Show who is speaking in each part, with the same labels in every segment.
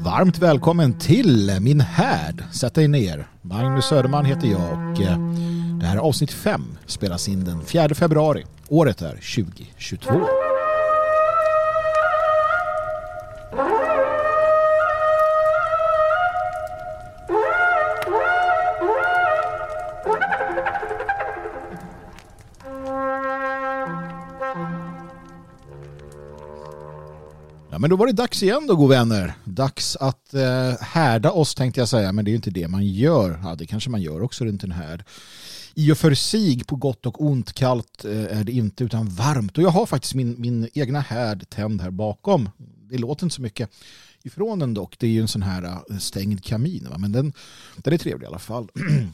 Speaker 1: Varmt välkommen till min härd. Sätt dig ner. Magnus Söderman heter jag och eh, det här är avsnitt 5 spelas in den 4 februari. Året är 2022. Men då var det dags igen då, god vänner. Dags att eh, härda oss tänkte jag säga, men det är ju inte det man gör. Ja, det kanske man gör också runt en härd. I och för sig, på gott och ont, kallt eh, är det inte, utan varmt. Och jag har faktiskt min, min egna härd tänd här bakom. Det låter inte så mycket ifrån den dock. Det är ju en sån här eh, stängd kamin, va? men den, den är trevlig i alla fall.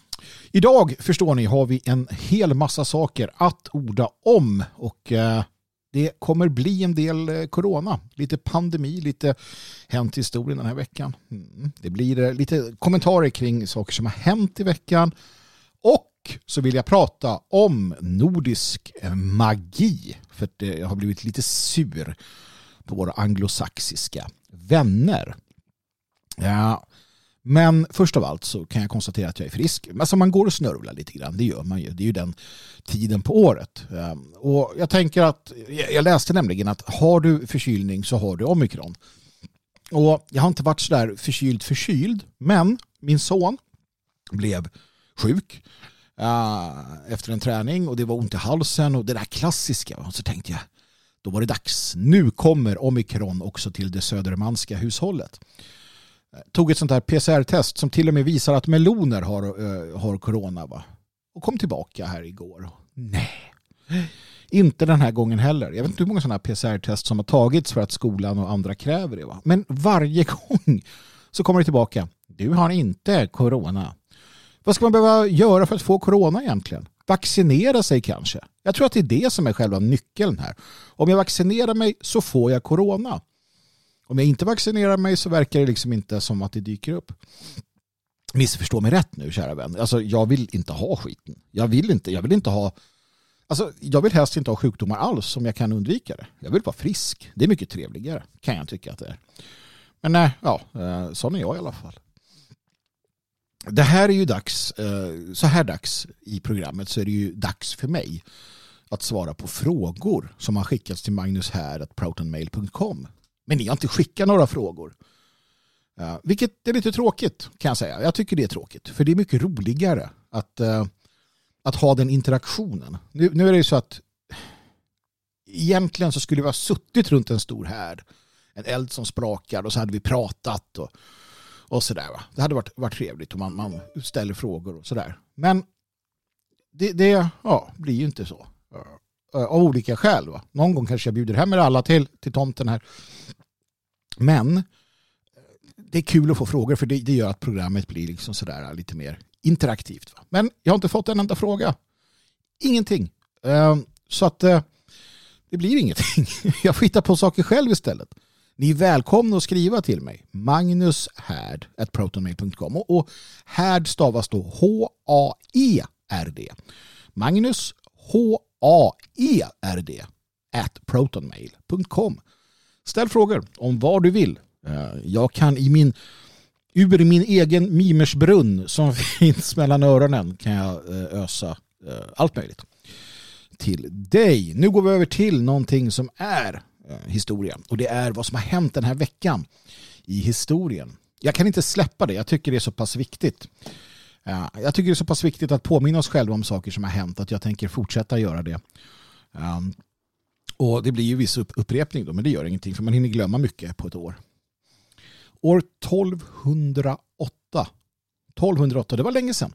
Speaker 1: Idag, förstår ni, har vi en hel massa saker att orda om. Och eh, det kommer bli en del eh, corona, lite pandemi, lite hänt historien den här veckan. Mm, det blir eh, lite kommentarer kring saker som har hänt i veckan och så vill jag prata om nordisk eh, magi för att jag har blivit lite sur på våra anglosaxiska vänner. Ja, men först av allt så kan jag konstatera att jag är frisk. Alltså man går och snörvlar lite grann, det gör man ju. Det är ju den tiden på året. Ehm, och jag tänker att, jag läste nämligen att har du förkylning så har du omikron. Och jag har inte varit sådär förkyld förkyld, men min son blev sjuk eh, efter en träning och det var ont i halsen och det där klassiska. Och så tänkte jag, då var det dags. Nu kommer omikron också till det södermanska hushållet tog ett sånt här PCR-test som till och med visar att meloner har, uh, har corona. Va? Och kom tillbaka här igår. Nej, inte den här gången heller. Jag vet inte hur många sådana här PCR-test som har tagits för att skolan och andra kräver det. Va? Men varje gång så kommer det tillbaka. Du har inte corona. Vad ska man behöva göra för att få corona egentligen? Vaccinera sig kanske. Jag tror att det är det som är själva nyckeln här. Om jag vaccinerar mig så får jag corona. Om jag inte vaccinerar mig så verkar det liksom inte som att det dyker upp. Missförstå mig rätt nu kära vän. Alltså jag vill inte ha skiten. Jag vill inte, jag vill inte ha Alltså, jag vill helst inte ha sjukdomar alls som jag kan undvika det. Jag vill vara frisk. Det är mycket trevligare kan jag tycka att det är. Men nej, ja, eh, sån är jag i alla fall. Det här är ju dags, eh, så här dags i programmet så är det ju dags för mig att svara på frågor som har skickats till magnushär.protonmail.com. Men ni har inte skickat några frågor. Uh, vilket är lite tråkigt kan jag säga. Jag tycker det är tråkigt. För det är mycket roligare att, uh, att ha den interaktionen. Nu, nu är det ju så att egentligen så skulle vi ha suttit runt en stor härd. En eld som sprakar och så hade vi pratat och, och sådär. Va? Det hade varit, varit trevligt om man, man ställer frågor och sådär. Men det, det ja, blir ju inte så. Eh, av olika skäl. Va? Någon gång kanske jag bjuder hem er alla till, till tomten här. Men eh, det är kul att få frågor för det, det gör att programmet blir liksom sådär eh, lite mer interaktivt. Va? Men jag har inte fått en enda fråga. Ingenting. Ehm, så att det blir ingenting. jag får hitta på saker själv istället. Ni är välkomna att skriva till mig. magnushärd.protonmail.com och, och härd stavas då H-A-E-R-D. Magnus H aerd at protonmail.com. Ställ frågor om vad du vill. Eh, jag kan i min ur min egen mimersbrunn som finns mellan öronen kan jag eh, ösa eh, allt möjligt till dig. Nu går vi över till någonting som är historia och det är vad som har hänt den här veckan i historien. Jag kan inte släppa det, jag tycker det är så pass viktigt. Eh, jag tycker det är så pass viktigt att påminna oss själva om saker som har hänt att jag tänker fortsätta göra det. Ehm, och det blir ju viss upprepning då, men det gör ingenting för man hinner glömma mycket på ett år. År 1208, 1208, det var länge sedan,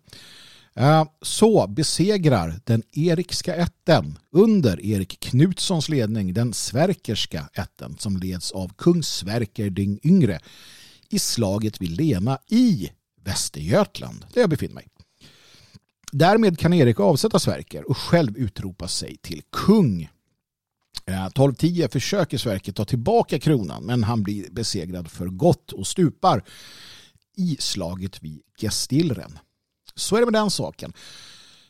Speaker 1: ehm, så besegrar den erikska ätten under Erik Knutssons ledning den sverkerska ätten som leds av kung Sverker den yngre i slaget vid Lena i Västergötland där jag befinner mig. Därmed kan Erik avsätta Sverker och själv utropa sig till kung. Eh, 1210 försöker Sverker ta tillbaka kronan men han blir besegrad för gott och stupar i slaget vid Gestilren. Så är det med den saken.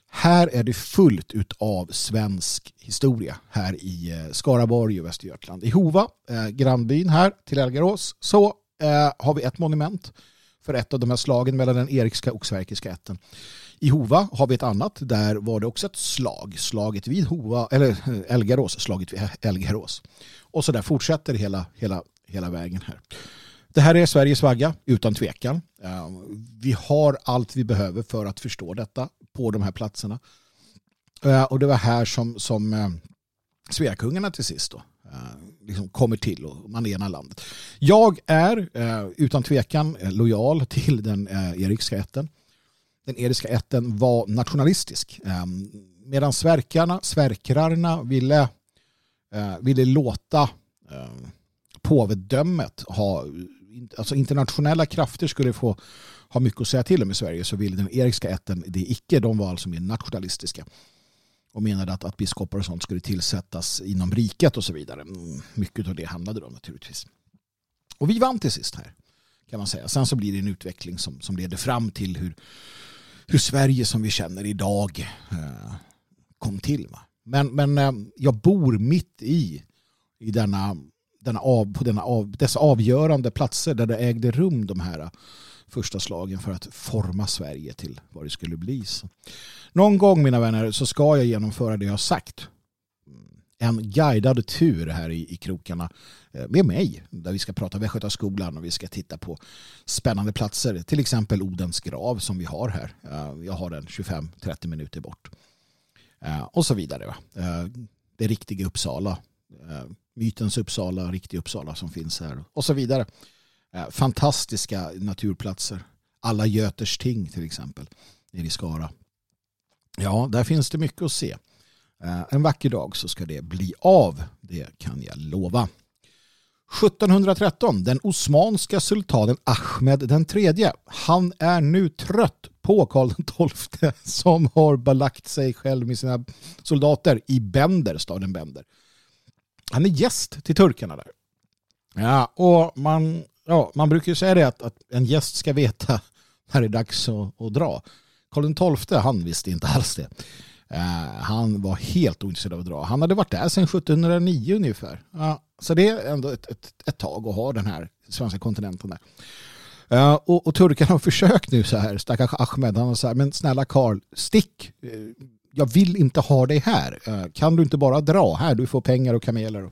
Speaker 1: Här är det fullt av svensk historia här i eh, Skaraborg och Västergötland. I Hova, eh, grannbyn här till Elgarås, så eh, har vi ett monument för ett av de här slagen mellan den erikska och sverkiska ätten. I Hova har vi ett annat. Där var det också ett slag. Slaget vid Hova, eller eh, Elgarås, slaget vid Elgarås. Och så där fortsätter hela, hela, hela vägen här. Det här är Sveriges vagga, utan tvekan. Vi har allt vi behöver för att förstå detta på de här platserna. Och det var här som, som eh, Sveakungarna till sist då, liksom kommer till och man enar landet. Jag är eh, utan tvekan eh, lojal till den eh, eriska ätten. Den eriska ätten var nationalistisk. Ehm, medan svärkarna, svärkrarna ville, eh, ville låta ehm, påvedömet ha alltså internationella krafter skulle få ha mycket att säga till om i Sverige så ville den eriska ätten det icke. De var alltså mer nationalistiska och menade att, att biskopar och sånt skulle tillsättas inom riket och så vidare. Mm, mycket av det handlade om naturligtvis. Och vi vann till sist här kan man säga. Sen så blir det en utveckling som, som leder fram till hur, hur Sverige som vi känner idag eh, kom till. Va? Men, men eh, jag bor mitt i, i denna, denna av, på denna av, dessa avgörande platser där det ägde rum de här första slagen för att forma Sverige till vad det skulle bli. Så. Någon gång mina vänner så ska jag genomföra det jag har sagt. En guidad tur här i, i krokarna eh, med mig där vi ska prata Västgötaskolan och vi ska titta på spännande platser. Till exempel Odens grav som vi har här. Eh, jag har den 25-30 minuter bort. Eh, och så vidare. Det riktiga Uppsala. Mytens Uppsala, riktig Uppsala som finns här och så vidare. Eh, fantastiska naturplatser. Alla Göters ting till exempel nere i Skara. Ja, där finns det mycket att se. Eh, en vacker dag så ska det bli av. Det kan jag lova. 1713, den osmanska sultanen Ahmed den tredje. Han är nu trött på Karl XII som har belagt sig själv med sina soldater i Bender, staden Bender. Han är gäst till turkarna där. Ja, och man Ja, man brukar ju säga det att, att en gäst ska veta när det är dags att, att dra. Karl XII, han visste inte alls det. Uh, han var helt ointresserad av att dra. Han hade varit där sedan 1709 ungefär. Uh, så det är ändå ett, ett, ett, tag att ha den här svenska kontinenten där. Uh, och, och turkarna har försökt nu så här, stackars Ahmed, han har sagt, men snälla Karl, stick. Eh, jag vill inte ha dig här. kan du inte bara dra här? Du får pengar och kameler.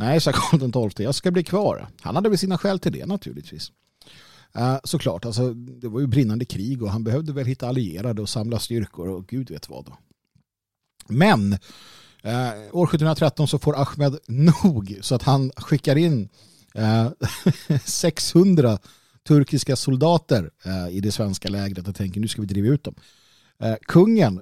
Speaker 1: Nej, sa Karl XII, jag ska bli kvar. Han hade väl sina skäl till det naturligtvis. Eh, såklart, alltså, det var ju brinnande krig och han behövde väl hitta allierade och samla styrkor och gud vet vad. Då. Men eh, år 1713 så får Ahmed nog så att han skickar in eh, 600 turkiska soldater eh, i det svenska lägret och tänker nu ska vi driva ut dem. Eh, kungen,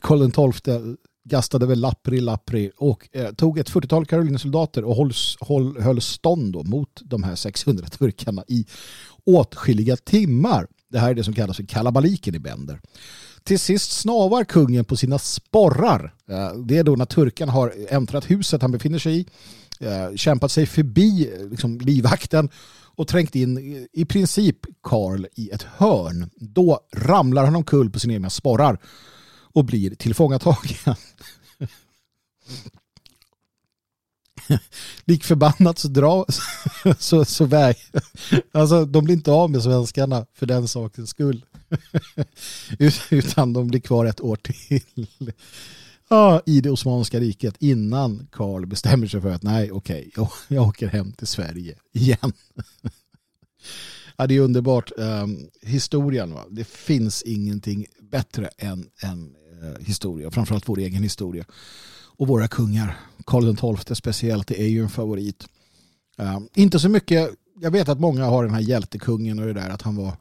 Speaker 1: Karl XII, gastade väl Lappri Lappri och eh, tog ett 40-tal Karolinesoldater och höll, håll, höll stånd då mot de här 600 turkarna i åtskilliga timmar. Det här är det som kallas för kalabaliken i Bender. Till sist snavar kungen på sina sporrar. Eh, det är då när turkarna har äntrat huset han befinner sig i, eh, kämpat sig förbi eh, liksom, livvakten och trängt in i princip Karl i ett hörn. Då ramlar han omkull på sina egna sporrar och blir tillfångatagen. Lik förbannat så drar så, så väg. Alltså de blir inte av med svenskarna för den sakens skull. Utan de blir kvar ett år till. Ja, i det Osmanska riket innan Karl bestämmer sig för att nej, okej, okay, jag, jag åker hem till Sverige igen. Ja, det är underbart. Um, historien, va? det finns ingenting bättre än, än Eh, historia, framförallt vår egen historia. Och våra kungar, Karl XII speciellt, det är ju en favorit. Eh, inte så mycket, jag vet att många har den här hjältekungen och det där att han var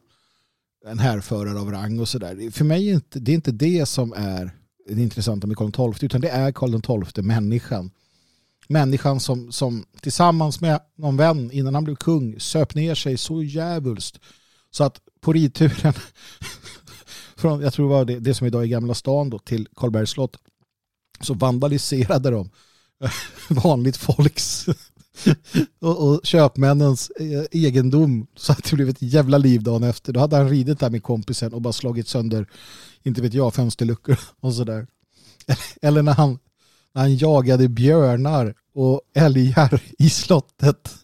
Speaker 1: en härförare av rang och sådär. För mig är inte, det är inte det som är det intressanta med Karl XII utan det är Karl XII, människan. Människan som, som tillsammans med någon vän innan han blev kung söp ner sig så djävulskt så att på ridturen från, jag tror det var det, det som idag är Gamla stan då, till Karlbergs slott så vandaliserade de eh, vanligt folks och, och, köpmännens eh, egendom så att det blev ett jävla liv dagen efter. Då hade han ridit där med kompisen och bara slagit sönder, inte vet jag, fönsterluckor och sådär. Eller när han, när han jagade björnar och älgar i slottet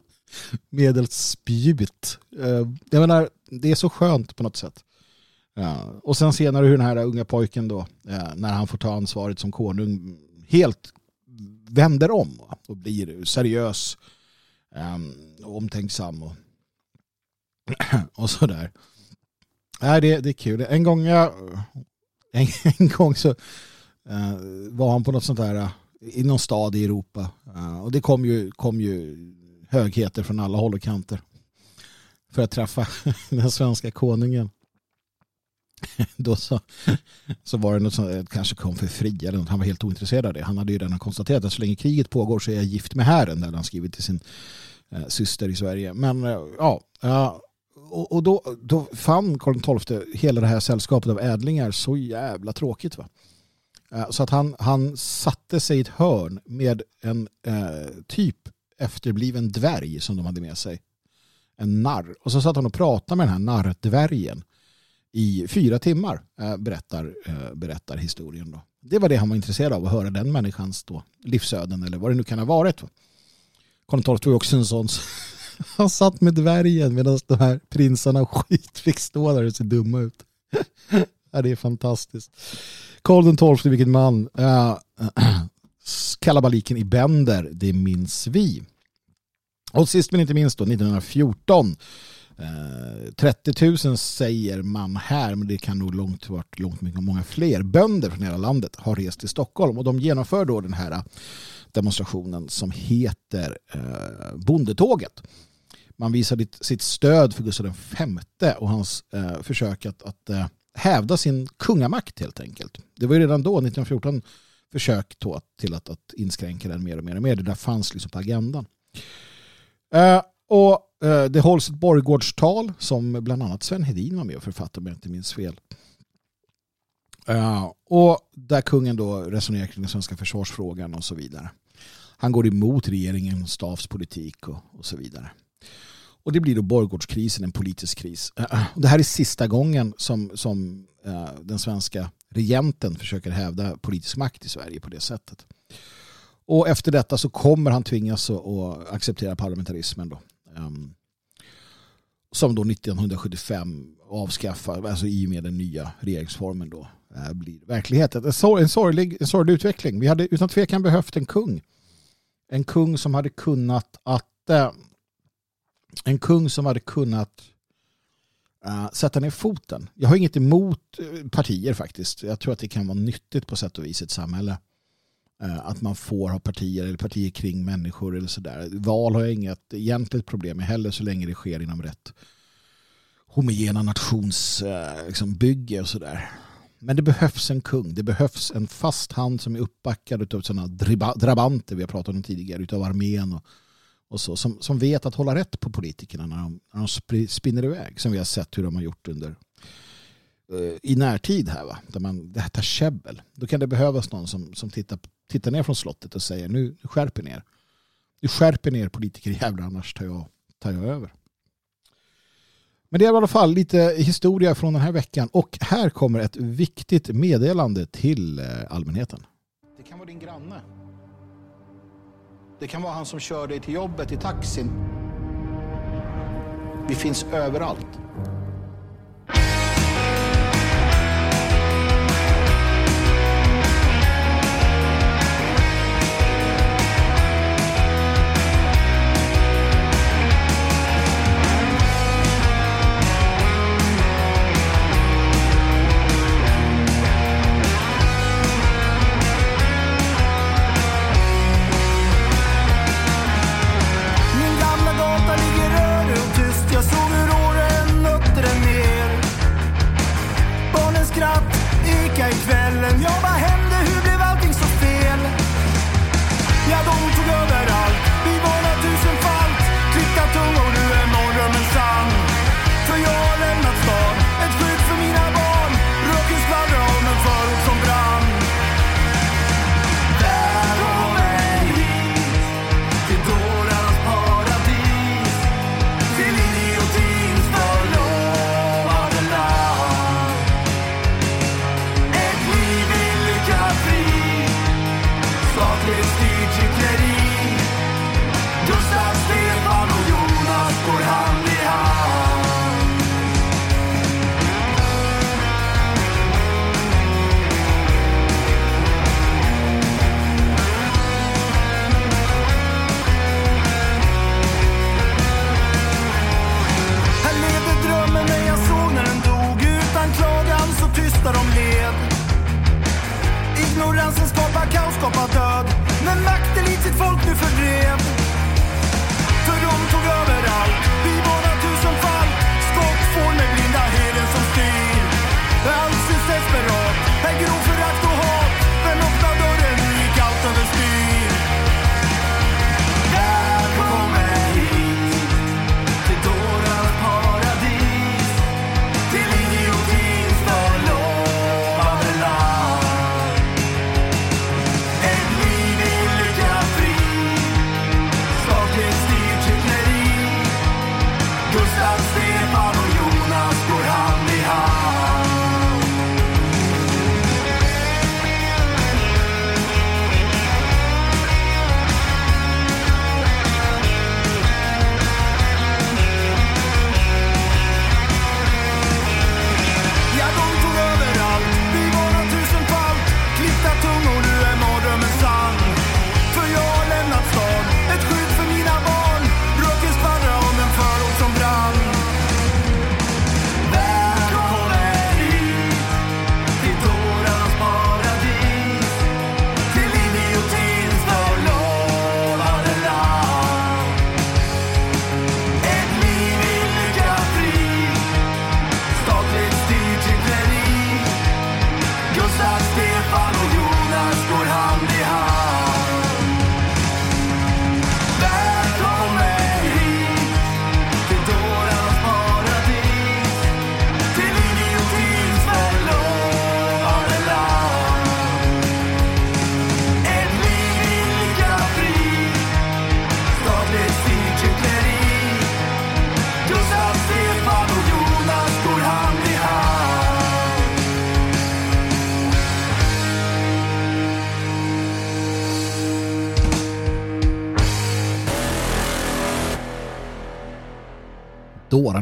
Speaker 1: medelst spjut. Eh, jag menar, det är så skönt på något sätt. Ja. Och sen senare hur den här unga pojken då, eh, när han får ta ansvaret som konung, helt vänder om och blir seriös ehm, och omtänksam och, och sådär. Nej, det, det är kul. En gång, jag, en, en gång så uh, var han på något sånt där uh, i någon stad i Europa. Uh, och det kom ju, kom ju högheter från alla håll och kanter för att träffa den svenska konungen. Då så, så var det något som eh, kanske kom för fri. eller något. Han var helt ointresserad av det. Han hade ju redan konstaterat att så länge kriget pågår så är jag gift med hären. Det hade han skrivit till sin eh, syster i Sverige. Men eh, ja, och, och då, då fann Karl XII hela det här sällskapet av ädlingar så jävla tråkigt. Va? Eh, så att han, han satte sig i ett hörn med en eh, typ efterbliven dvärg som de hade med sig. En narr. Och så satt han och pratade med den här narrdvärgen i fyra timmar, eh, berättar, eh, berättar historien. Då. Det var det han var intresserad av, att höra den människans då, livsöden eller vad det nu kan ha varit. Karl XII var också en sån han satt med dvärgen medan de här prinsarna skit fick stå där och se dumma ut. ja, det är fantastiskt. Karl XII, vilken man. Uh, kalabaliken i Bender, det minns vi. Och sist men inte minst då, 1914. Eh, 30 000 säger man här, men det kan nog långt varit långt mycket många fler bönder från hela landet har rest till Stockholm och de genomför då den här eh, demonstrationen som heter eh, Bondetåget man visade sitt stöd för Gustav V och hans eh, försök att, att eh, hävda sin kungamakt helt enkelt. Det var ju redan då, 1914, försök då, till att, att inskränka den mer och mer och mer. Det där fanns liksom på agendan. Eh, och Eh, det hålls ett borggårdstal som bland annat Sven Hedin var med och författade om jag inte minns fel. Eh, och där kungen då resonerar kring den svenska försvarsfrågan och så vidare. Han går emot regeringen, stavspolitik och, och så vidare. Och det blir då borggårdskrisen, en politisk kris. Eh, det här är sista gången som, som den svenska regenten försöker hävda politisk makt i Sverige på det sättet. Och efter detta så kommer han tvingas att acceptera parlamentarismen då. Ehm, som då 1975 avskaffar, alltså i och med den nya regeringsformen då, uh, blir verkligheten. En, sor en, sorglig, en sorglig utveckling. Vi hade utan tvekan behövt en kung. En kung som hade kunnat att eh, en kung som hade kunnat uh, sätta ner foten. Jag har inget emot partier faktiskt. Jag tror att det kan vara nyttigt på sätt och vis i ett samhälle. Eh, att man får ha partier eller partier kring människor eller sådär. Val har jag inget egentligt problem med heller så länge det sker inom rätt homogena nationsbygge eh, liksom och sådär. Men det behövs en kung. Det behövs en fast hand som är uppbackad av sådana drabanter vi har pratat om tidigare, utav armén och och så, som, som vet att hålla rätt på politikerna när de, när de spinner iväg. Som vi har sett hur de har gjort under uh, i närtid här. Va? Där man, det här tar käbbel. Då kan det behövas någon som, som tittar, tittar ner från slottet och säger nu, nu skärper ner. Nu skärper ner politiker jävlar annars tar jag, tar jag över. Men det är i alla fall lite historia från den här veckan. Och här kommer ett viktigt meddelande till eh, allmänheten. Det kan vara din granne. Det kan vara han som kör dig till jobbet i taxin. Vi finns överallt.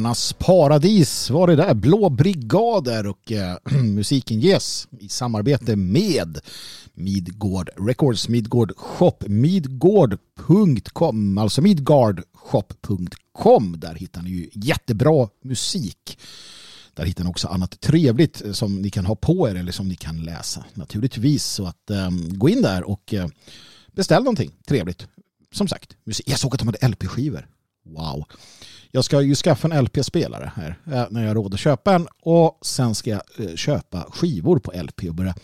Speaker 2: Dårarnas paradis var
Speaker 1: det där. Blå brigader och äh, musiken ges i samarbete med Midgård Records, Midgård Shop, midgård.com, alltså midgardshop.com. Där hittar ni ju jättebra musik. Där hittar ni också annat trevligt eh, som ni kan ha på er eller som ni kan läsa naturligtvis. Så att äh, gå in där och äh, beställ någonting trevligt. Som sagt, musik. jag såg att de hade LP-skivor. Wow. Jag ska ju skaffa en LP-spelare här eh, när jag har råd att köpa en och sen ska jag eh, köpa skivor på LP och börja,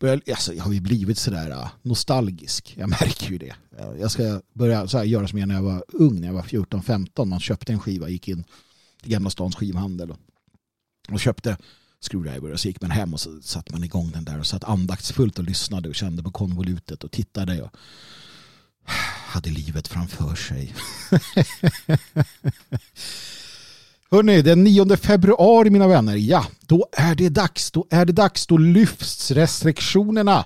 Speaker 1: börja alltså, jag har ju blivit sådär eh, nostalgisk. Jag märker ju det. Jag ska börja så här, göra som jag när jag var ung, när jag var 14-15. Man köpte en skiva, gick in till Gamla stans skivhandel och, och köpte screwdriver och så gick man hem och så satte man igång den där och satt andaktsfullt och lyssnade och kände på konvolutet och tittade och hade livet framför sig. Hörrni, den 9 februari mina vänner, ja, då är det dags. Då är det dags. Då lyfts restriktionerna.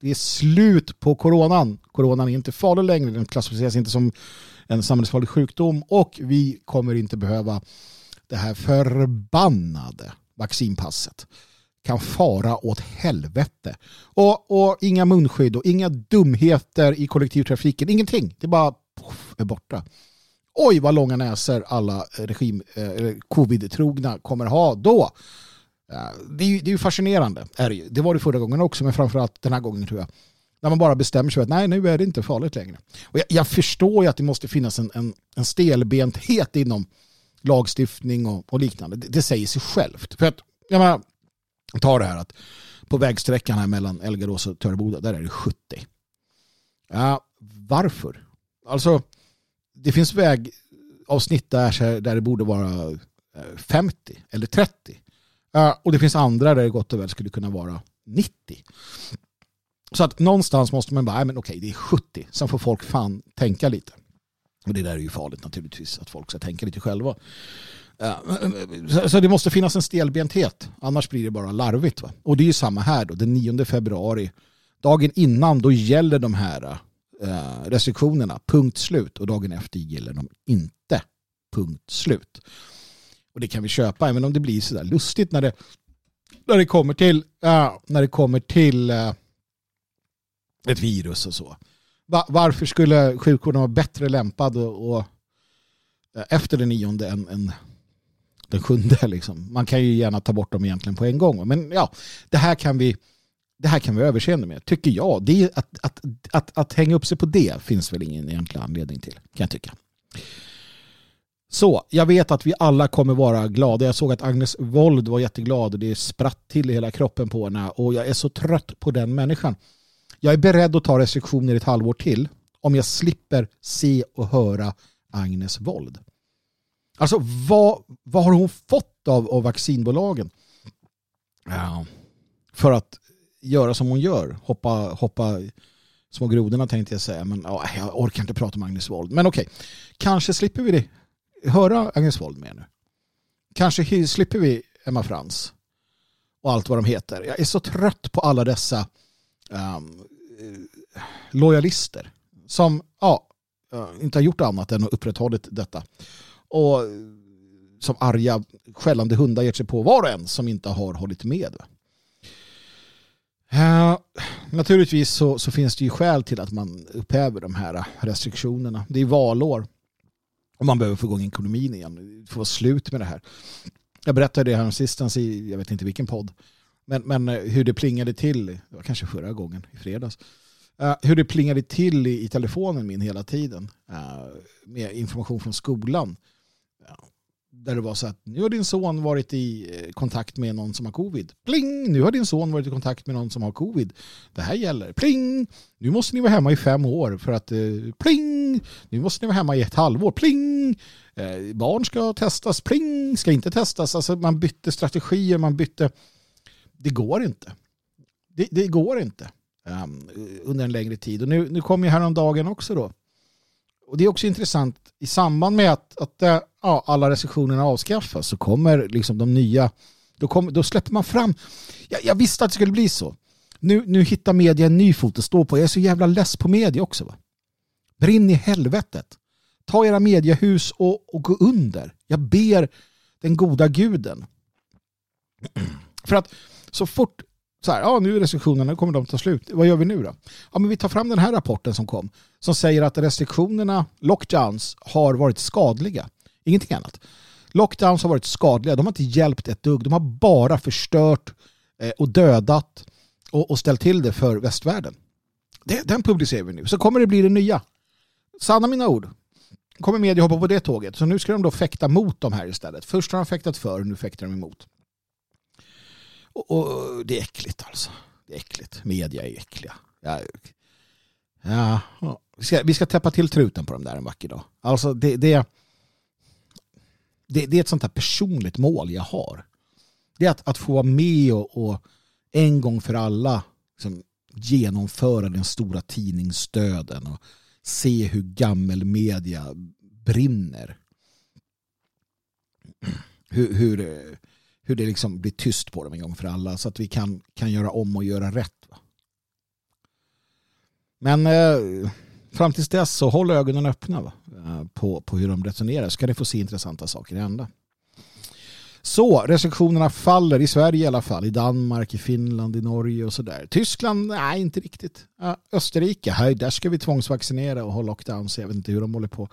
Speaker 1: Det är slut på coronan. Coronan är inte farlig längre. Den klassificeras inte som en samhällsfarlig sjukdom och vi kommer inte behöva det här förbannade vaccinpasset kan fara åt helvete. Och, och inga munskydd och inga dumheter i kollektivtrafiken. Ingenting. Det bara poff, är borta. Oj vad långa näsor alla regim, eh, covid-trogna kommer ha då. Eh, det, är ju, det är ju fascinerande. Är det, ju. det var det förra gången också men framförallt den här gången tror jag. När man bara bestämmer sig för att nej nu är det inte farligt längre. Och jag, jag förstår ju att det måste finnas en, en, en stelbenthet inom lagstiftning och, och liknande. Det, det säger sig självt. För att, jag menar, ta det här att på vägsträckan här mellan Elgarås och Töreboda, där är det 70. Ja, varför? Alltså, det finns vägavsnitt där, där det borde vara eh, 50 eller 30. Ja, och det finns andra där det gott och väl skulle kunna vara 90. Så att någonstans måste man bara, men okej, det är 70. Sen får folk fan tänka lite. Och det där är ju farligt naturligtvis, att folk ska tänka lite själva. Så det måste finnas en stelbenthet, annars blir det bara larvigt. Va? Och det är ju samma här då, den 9 februari, dagen innan, då gäller de här eh, restriktionerna, punkt slut. Och dagen efter gäller de inte, punkt slut. Och det kan vi köpa, även om det blir sådär lustigt när det, när det kommer till, äh, när det kommer till äh, ett virus och så. Va, varför skulle sjukvården vara bättre lämpad och, och eh, efter den nionde än, än den sjunde. Liksom. Man kan ju gärna ta bort dem egentligen på en gång. Men ja, det här kan vi det här kan vi överseende med, tycker jag. Det är att, att, att, att hänga upp sig på det finns väl ingen egentlig anledning till, kan jag tycka. Så, jag vet att vi alla kommer vara glada. Jag såg att Agnes Wold var jätteglad och det spratt till i hela kroppen på henne och jag är så trött på den människan. Jag är beredd att ta restriktioner ett halvår till om jag slipper se och höra Agnes Wold. Alltså vad, vad har hon fått av, av vaccinbolagen? Ja, för att göra som hon gör. Hoppa, hoppa små grodorna tänkte jag säga. Men ja, jag orkar inte prata om Agnes Wold. Men okej, kanske slipper vi det. höra Agnes Wold mer nu. Kanske slipper vi Emma Frans och allt vad de heter. Jag är så trött på alla dessa um, lojalister som ja, inte har gjort annat än att upprätthållit detta. Och som arga skällande hundar gett sig på var och en som inte har hållit med. Uh, naturligtvis så, så, finns det ju skäl till att man upphäver de här restriktionerna. Det är valår och man behöver få igång ekonomin igen. Få slut med det här. Jag berättade det här sistens i, jag vet inte vilken podd, men, men eh, hur det plingade till, det var kanske förra gången, i fredags, uh, hur det plingade till i, i telefonen min hela tiden uh, med information från skolan där det var så att nu har din son varit i eh, kontakt med någon som har covid. Pling! Nu har din son varit i kontakt med någon som har covid. Det här gäller. Pling! Nu måste ni vara hemma i fem år för att eh, pling! Nu måste ni vara hemma i ett halvår. Pling! Eh, barn ska testas. Pling! Ska inte testas. Alltså man bytte strategier, man bytte. Det går inte. Det, det går inte um, under en längre tid. Och nu, nu kom ju häromdagen också då och det är också intressant i samband med att, att eh, ja, alla restriktionerna avskaffas så kommer liksom de nya, då, kom, då släpper man fram, jag, jag, visste att det skulle bli så. Nu, nu hittar media en ny fot att stå på. Jag är så jävla less på media också. Va? Brinn i helvetet. Ta era mediehus och, och gå under. Jag ber den goda guden. För att så fort så här, ja nu är restriktionerna, nu kommer de ta slut. Vad gör vi nu då? Ja men vi tar fram den här rapporten som kom som säger att restriktionerna, lockdowns, har varit skadliga. Ingenting annat. Lockdowns har varit skadliga. De har inte hjälpt ett dugg. De har bara förstört eh, och dödat och, och ställt till det för västvärlden. Det, den publicerar vi nu. Så kommer det bli det nya. Sanna mina ord. Kommer media hoppa på det tåget. Så nu ska de då fäkta mot de här istället. Först har de fäktat för, nu fäktar de emot. Och, och, det är äckligt alltså. Det är äckligt. Media är äckliga. Ja, ja, vi, ska, vi ska täppa till truten på dem där en vacker dag. Alltså det, det, det, det är ett sånt här personligt mål jag har. Det är att, att få vara med och, och en gång för alla liksom, genomföra den stora tidningsstöden och se hur gammelmedia brinner. Hur, hur, hur det liksom blir tyst på dem en gång för alla så att vi kan, kan göra om och göra rätt. Va? Men eh, fram tills dess så håll ögonen öppna va? Eh, på, på hur de resonerar så kan ni få se intressanta saker hända. Så restriktionerna faller i Sverige i alla fall, i Danmark, i Finland, i Norge och sådär. Tyskland, nej inte riktigt. Österrike, här, där ska vi tvångsvaccinera och ha lockdowns, jag vet inte hur de håller på.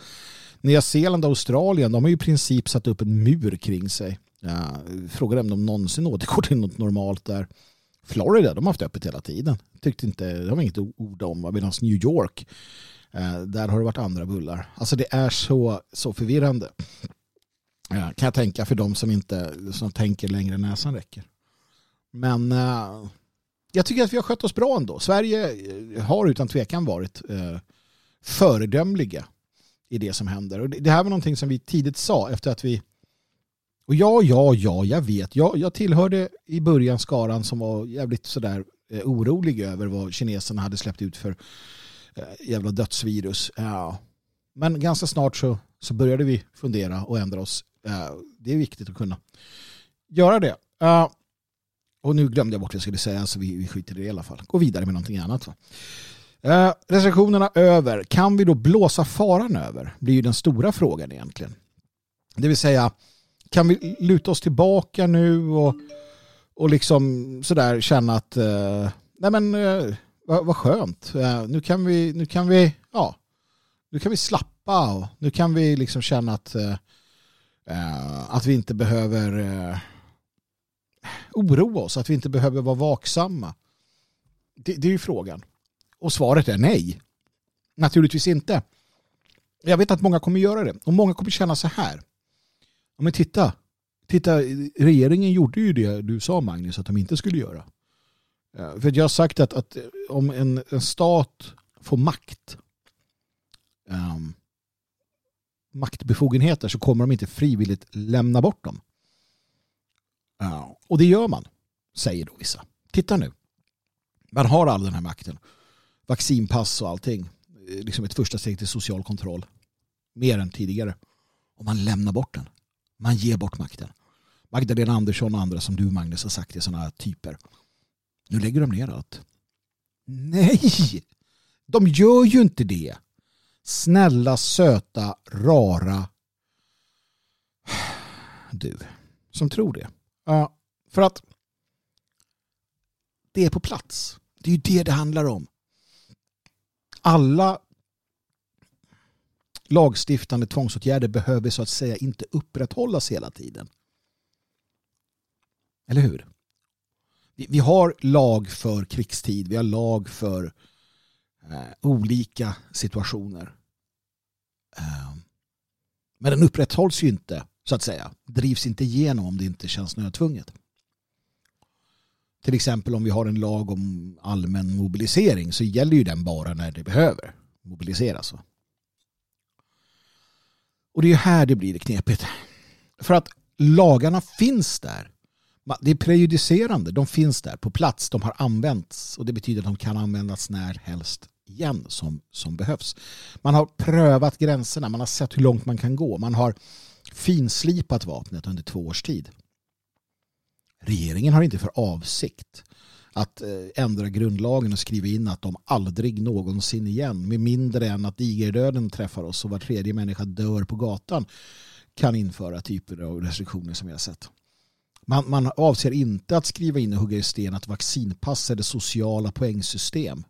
Speaker 1: Nya Zeeland och Australien, de har ju i princip satt upp en mur kring sig. Ja, frågar om de någonsin återgår till något normalt där. Florida, de har haft öppet hela tiden. Tyckte inte, det har inget ord om. Medan New York, eh, där har det varit andra bullar. Alltså det är så, så förvirrande. Kan jag tänka för de som inte som tänker längre än näsan räcker. Men eh, jag tycker att vi har skött oss bra ändå. Sverige eh, har utan tvekan varit föredömliga i det som händer. Och det här var någonting som vi tidigt sa efter att vi och ja, ja, ja, jag vet. Jag, jag tillhörde i början skaran som var jävligt sådär eh, orolig över vad kineserna hade släppt ut för eh, jävla dödsvirus. Ja. Men ganska snart så, så började vi fundera och ändra oss. Eh, det är viktigt att kunna göra det. Eh, och nu glömde jag bort vad jag skulle säga så vi, vi skiter i det i alla fall. Gå vidare med någonting annat. Va? Eh, restriktionerna över. Kan vi då blåsa faran över? blir ju den stora frågan egentligen. Det vill säga kan vi luta oss tillbaka nu och, och liksom sådär känna att eh, nej men eh, vad, vad skönt. Eh, nu kan vi, nu kan vi, ja, nu kan vi slappa och nu kan vi liksom känna att, eh, eh, att vi inte behöver eh, oroa oss, att vi inte behöver vara vaksamma. Det, det är ju frågan. Och svaret är nej. Naturligtvis inte. Jag vet att många kommer göra det. Och många kommer känna så här. Ja, men titta, titta, regeringen gjorde ju det du sa Magnus att de inte skulle göra. För jag har sagt att, att om en, en stat får makt, um, maktbefogenheter så kommer de inte frivilligt lämna bort dem. Uh, och det gör man, säger då vissa. Titta nu. Man har all den här makten. Vaccinpass och allting. Eh, liksom ett första steg till social kontroll. Mer än tidigare. Och man lämnar bort den. Man ger bort makten. Magdalena Andersson och andra som du Magnus har sagt är sådana här typer. Nu lägger de ner allt. Nej! De gör ju inte det. Snälla, söta, rara du som tror det. Ja, för att det är på plats. Det är ju det det handlar om. Alla lagstiftande tvångsåtgärder behöver så att säga inte upprätthållas hela tiden. Eller hur? Vi har lag för krigstid, vi har lag för eh, olika situationer. Eh, men den upprätthålls ju inte, så att säga. Drivs inte igenom om det inte känns nödtvunget. Till exempel om vi har en lag om allmän mobilisering så gäller ju den bara när det behöver mobiliseras. Och det är här det blir knepigt. För att lagarna finns där. Det är prejudicerande. De finns där på plats. De har använts och det betyder att de kan användas när helst igen som, som behövs. Man har prövat gränserna. Man har sett hur långt man kan gå. Man har finslipat vapnet under två års tid. Regeringen har inte för avsikt att eh, ändra grundlagen och skriva in att de aldrig någonsin igen, med mindre än att digerdöden träffar oss och var tredje människa dör på gatan, kan införa typer av restriktioner som vi har sett. Man, man avser inte att skriva in och hugga i sten att vaccinpass eller sociala poängsystem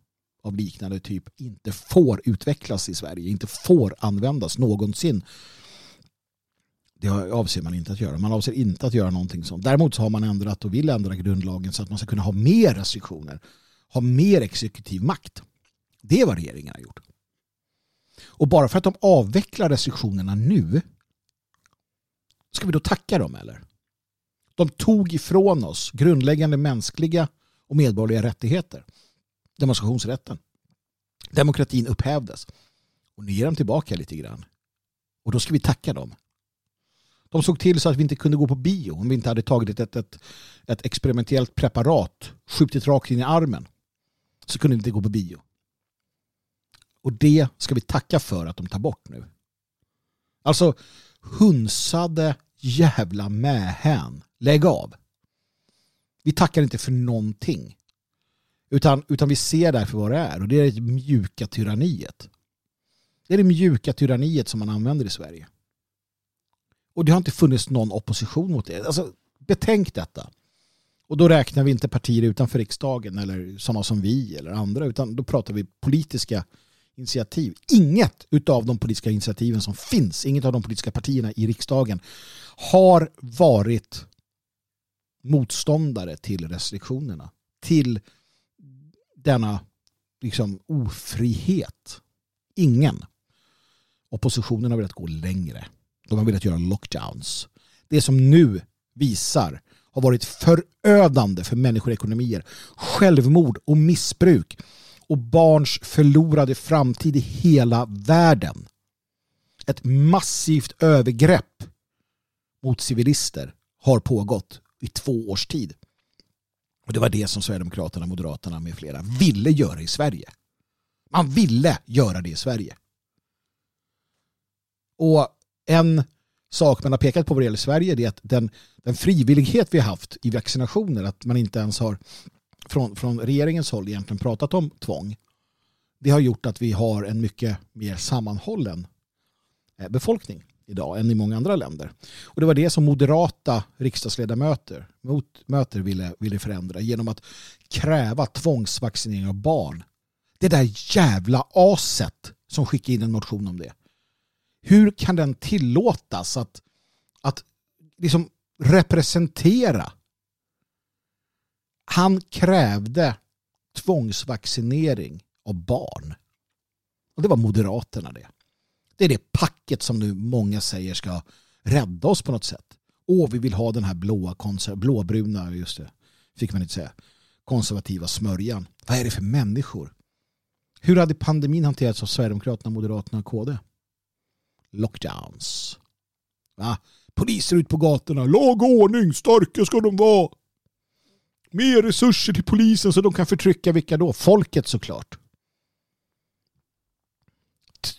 Speaker 1: av liknande typ inte får utvecklas i Sverige, inte får användas någonsin. Det avser man inte att göra. Man avser inte att göra någonting sånt. Däremot så har man ändrat och vill ändra grundlagen så att man ska kunna ha mer restriktioner, ha mer exekutiv makt. Det är vad regeringen har gjort. Och bara för att de avvecklar restriktionerna nu ska vi då tacka dem eller? De tog ifrån oss grundläggande mänskliga och medborgerliga rättigheter. Demonstrationsrätten. Demokratin upphävdes. Och nu ger de tillbaka lite grann. Och då ska vi tacka dem. De såg till så att vi inte kunde gå på bio om vi inte hade tagit ett, ett, ett experimentellt preparat, skjutit rakt in i armen. Så kunde vi inte gå på bio. Och det ska vi tacka för att de tar bort nu. Alltså hunsade jävla mähän. Lägg av. Vi tackar inte för någonting. Utan, utan vi ser därför vad det är. Och det är det mjuka tyranniet. Det är det mjuka tyranniet som man använder i Sverige. Och det har inte funnits någon opposition mot det. Alltså, betänk detta. Och då räknar vi inte partier utanför riksdagen eller sådana som vi eller andra utan då pratar vi politiska initiativ. Inget av de politiska initiativen som finns, inget av de politiska partierna i riksdagen har varit motståndare till restriktionerna. Till denna liksom ofrihet. Ingen. Oppositionen har velat gå längre. De har velat göra lockdowns. Det som nu visar har varit förödande för människor ekonomier. Självmord och missbruk och barns förlorade framtid i hela världen. Ett massivt övergrepp mot civilister har pågått i två års tid. Och det var det som Sverigedemokraterna, Moderaterna med flera ville göra i Sverige. Man ville göra det i Sverige. Och en sak man har pekat på vad det gäller Sverige är att den, den frivillighet vi har haft i vaccinationer, att man inte ens har från, från regeringens håll egentligen pratat om tvång. Det har gjort att vi har en mycket mer sammanhållen eh, befolkning idag än i många andra länder. Och det var det som moderata riksdagsledamöter mot, möter ville, ville förändra genom att kräva tvångsvaccinering av barn. Det där jävla aset som skickade in en motion om det. Hur kan den tillåtas att, att liksom representera? Han krävde tvångsvaccinering av barn. Och det var Moderaterna det. Det är det packet som nu många säger ska rädda oss på något sätt. Åh, vi vill ha den här blåa, blåbruna, just det, fick man inte säga, konservativa smörjan. Vad är det för människor? Hur hade pandemin hanterats av Sverigedemokraterna, Moderaterna och KD? Lockdowns. Va? Poliser ut på gatorna. Lag och ordning, starka ska de vara. Mer resurser till polisen så de kan förtrycka vilka då? Folket såklart.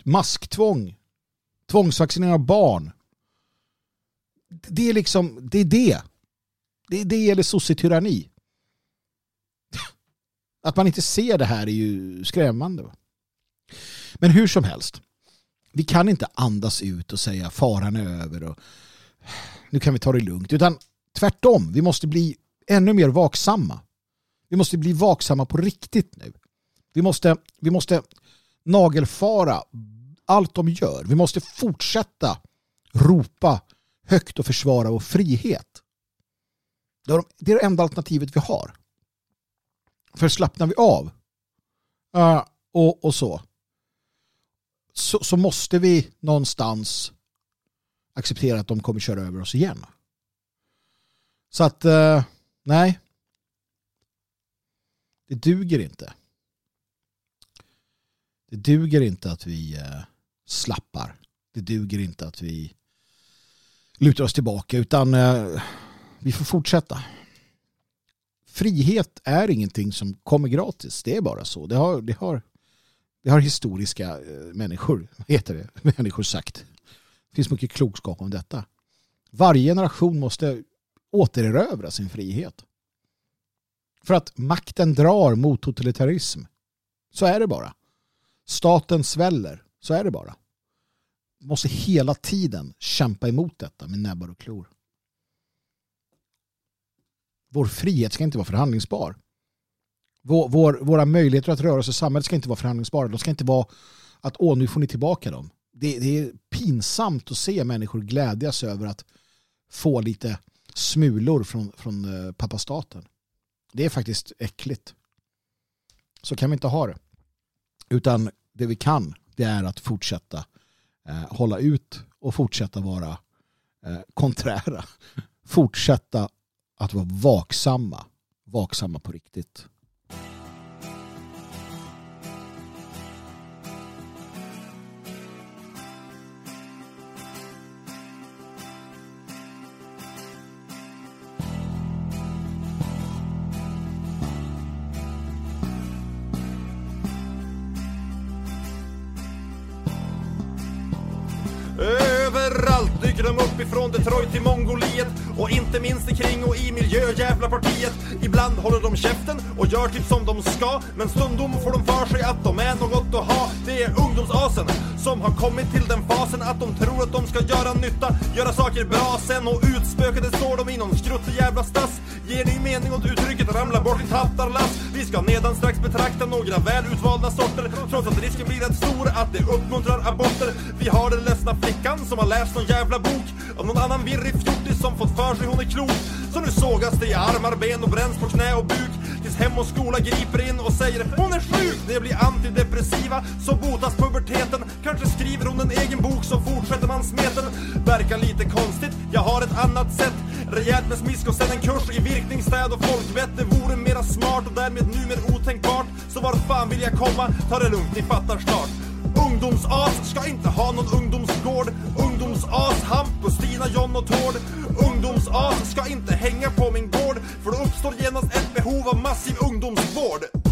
Speaker 1: Masktvång. Tvångsvaccinera barn. Det är liksom, det är det. Det är det eller sossetyranni. Att man inte ser det här är ju skrämmande. Men hur som helst. Vi kan inte andas ut och säga faran är över och nu kan vi ta det lugnt. Utan tvärtom, vi måste bli ännu mer vaksamma. Vi måste bli vaksamma på riktigt nu. Vi måste, vi måste nagelfara allt de gör. Vi måste fortsätta ropa högt och försvara vår frihet. Det är det enda alternativet vi har. För slappnar vi av uh, och, och så, så, så måste vi någonstans acceptera att de kommer köra över oss igen. Så att, eh, nej. Det duger inte. Det duger inte att vi eh, slappar. Det duger inte att vi lutar oss tillbaka utan eh, vi får fortsätta frihet är ingenting som kommer gratis. Det är bara så. Det har, det har, det har historiska eh, människor, heter det, människor sagt. Det finns mycket klokskap om detta. Varje generation måste återerövra sin frihet. För att makten drar mot totalitarism. Så är det bara. Staten sväller. Så är det bara. Måste hela tiden kämpa emot detta med näbbar och klor. Vår frihet ska inte vara förhandlingsbar. Vår, vår, våra möjligheter att röra oss i samhället ska inte vara förhandlingsbara. De ska inte vara att åh, nu får ni tillbaka dem. Det, det är pinsamt att se människor glädjas över att få lite smulor från, från eh, pappa staten. Det är faktiskt äckligt. Så kan vi inte ha det. Utan det vi kan det är att fortsätta eh, hålla ut och fortsätta vara eh, konträra. Fortsätta att vara vaksamma. Vaksamma på riktigt.
Speaker 3: Dyker de upp ifrån Detroit till Mongoliet och inte minst kring och i miljöjävlapartiet. Ibland håller de käften och gör typ som de ska, men stundom får de för sig att de är något att ha. Det är ungdomsasen som har kommit till den fasen att de tror att de ska göra nytta, göra saker bra sen och utspökade står de i någon skruttig jävla stass. Ger ni mening åt uttrycket ramla bort i tattarlass? Vi ska nedan strax betrakta några väl utvalda sorter trots att risken blir rätt stor att det uppmuntrar aborter. Vi har den ledsna flickan som har läst någon jävla bok av någon annan virrig fjortis som fått för sig hon är klok. Så nu sågas det i armar, ben och bränns på knä och buk tills Hem och Skola griper in och säger hon är sjuk. Det blir antidepressiva så botas puberteten. Kanske skriver hon en egen bok så fortsätter man smeten. Verkar lite konstigt, jag har ett annat sätt. Rejält med smisk och sen en kurs i virkningsstäd och folkvett. Det vore mera smart och därmed numer otänkbart. Så var fan vill jag komma? Ta det lugnt, ni fattar snart. Ungdomsas ska inte ha någon ungdomsgård. Ungdomsas Hampus, Stina, John och Tord. Ungdomsas ska inte hänga på min gård För då uppstår genast ett behov av massiv ungdomsvård.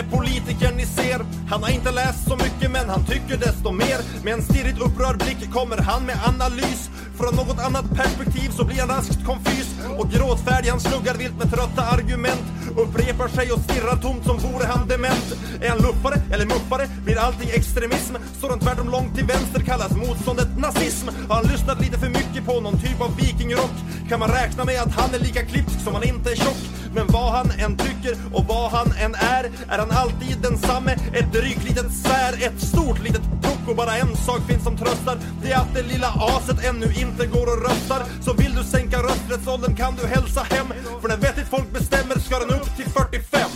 Speaker 3: Är politikern ni ser. Han har inte läst så mycket men han tycker desto mer. Med en stirrigt upprörd blick kommer han med analys. från något annat perspektiv så blir han raskt konfys och gråtfärdig. Han sluggar vilt med trötta argument, upprepar sig och stirrar tomt som vore han dement. Är han luffare eller muffare? Blir allting extremism? Står han tvärtom långt till vänster kallas motståndet nazism. Har han lyssnat lite för mycket på någon typ av vikingrock? Kan man räkna med att han är lika klipsk som han inte är tjock? Men vad han än tycker och vad han än är är han alltid densamme. Ett drygt litet sär, ett stort litet puck och bara en sak finns som tröstar. Det är att det lilla aset ännu inte går och röstar. Så vill du sänka rösträttsåldern kan du hälsa hem. För när vettigt folk bestämmer ska den upp till 45.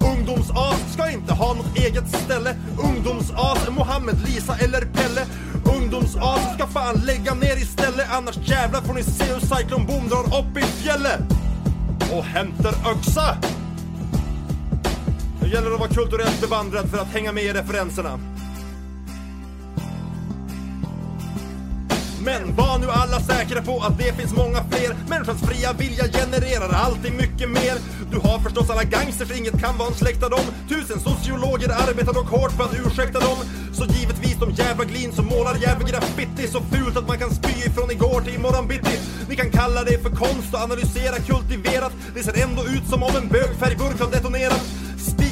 Speaker 3: Ungdomsas ska inte ha något eget ställe. Ungdomsas, är Mohammed, Lisa eller Pelle. Ungdomsas ska fan lägga ner istället. Annars jävlar får ni se hur Cyclone Boom drar upp i fjället. Och hämtar öxa. Nu gäller det att vara kulturellt bevandrad för att hänga med i referenserna. Men var nu alla säkra på att det finns många fler Människans fria vilja genererar alltid mycket mer Du har förstås alla gangsters, inget kan vara en släkt av dem Tusen sociologer arbetar dock hårt för att ursäkta dem så givetvis de jävla glin som målar jävla graffiti. Så fult att man kan spy ifrån igår till imorgon bitti. Ni kan kalla det för konst och analysera kultiverat. Det ser ändå ut som om en bögfärgburk har detonerat.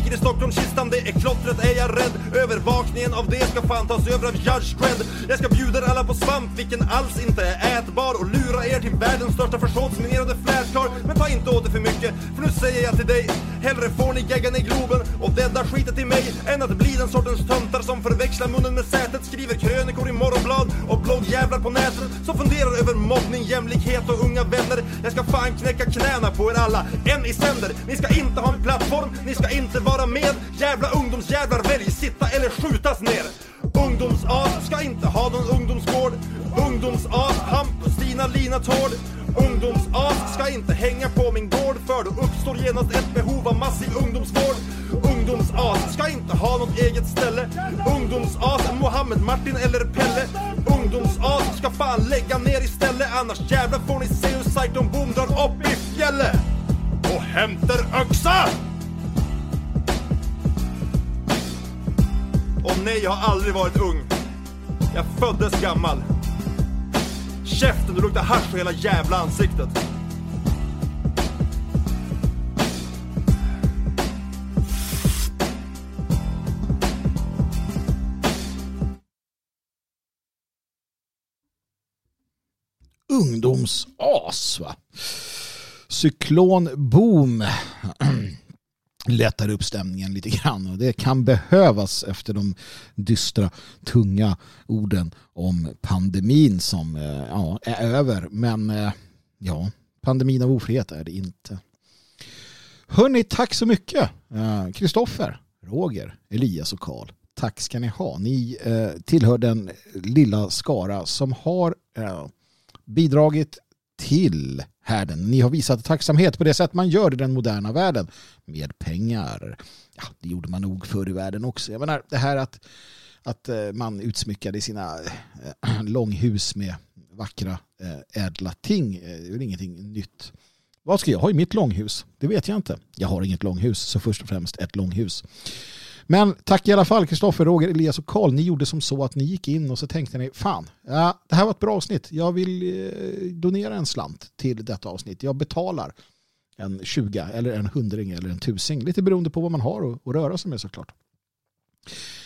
Speaker 3: Spiken i Stockholmskistan, det är klottret. Är jag rädd? Övervakningen av det ska fan tas över av Judge Dredd. Jag ska bjuda er alla på svamp, vilken alls inte är ätbar. Och lura er till världens största försåtsminerade flashcar Men ta inte åt det för mycket, för nu säger jag till dig. Hellre får ni geggan i Globen och dädda skiten till mig Än att bli den sortens töntar som förväxlar munnen med sätet Skriver krönikor i morgonblad och bloggjävlar på nätet Som funderar över mobbning, jämlikhet och unga vänner. Jag ska fan knäcka knäna på er alla, en i sänder. Ni ska inte ha en plattform, ni ska inte vara med. Jävla ungdomsjävlar, välj sitta eller skjutas ner. Ungdomsas ska inte ha någon ungdomsgård. Ungdomsas, Hampus, Stina, Lina, Tord. Ungdomsas ska inte hänga på min gård för då uppstår genast ett behov av massiv ungdomsvård. Ungdomsas ska inte ha något eget ställe. Ungdomsas, Mohammed, Martin eller Pelle. Ungdomsas ska fan lägga ner istället Annars jävlar får ni se hur Cyclone Boom drar upp i fjället. Och hämtar öxa! Och nej, jag har aldrig varit ung. Jag föddes gammal. Käften, du luktar hasch på hela jävla ansiktet.
Speaker 1: ungdomsas. Va? Cyklonboom lättar upp stämningen lite grann och det kan behövas efter de dystra, tunga orden om pandemin som eh, ja, är över. Men eh, ja, pandemin av ofrihet är det inte. Hörni, tack så mycket. Eh, Kristoffer, Roger, Elias och Karl. Tack ska ni ha. Ni tillhör den lilla skara som har bidragit till härden. Ni har visat tacksamhet på det sätt man gör i den moderna världen med pengar. Ja, det gjorde man nog förr i världen också. Jag menar, det här att, att eh, man utsmyckade sina eh, långhus med vackra eh, ädla ting Det är väl ingenting nytt. Vad ska jag ha i mitt långhus? Det vet jag inte. Jag har inget långhus, så först och främst ett långhus. Men tack i alla fall Kristoffer, Roger, Elias och Karl. Ni gjorde som så att ni gick in och så tänkte ni fan, ja, det här var ett bra avsnitt. Jag vill eh, donera en slant till detta avsnitt. Jag betalar en 20 eller en hundring eller en tusing. Lite beroende på vad man har att röra sig med såklart.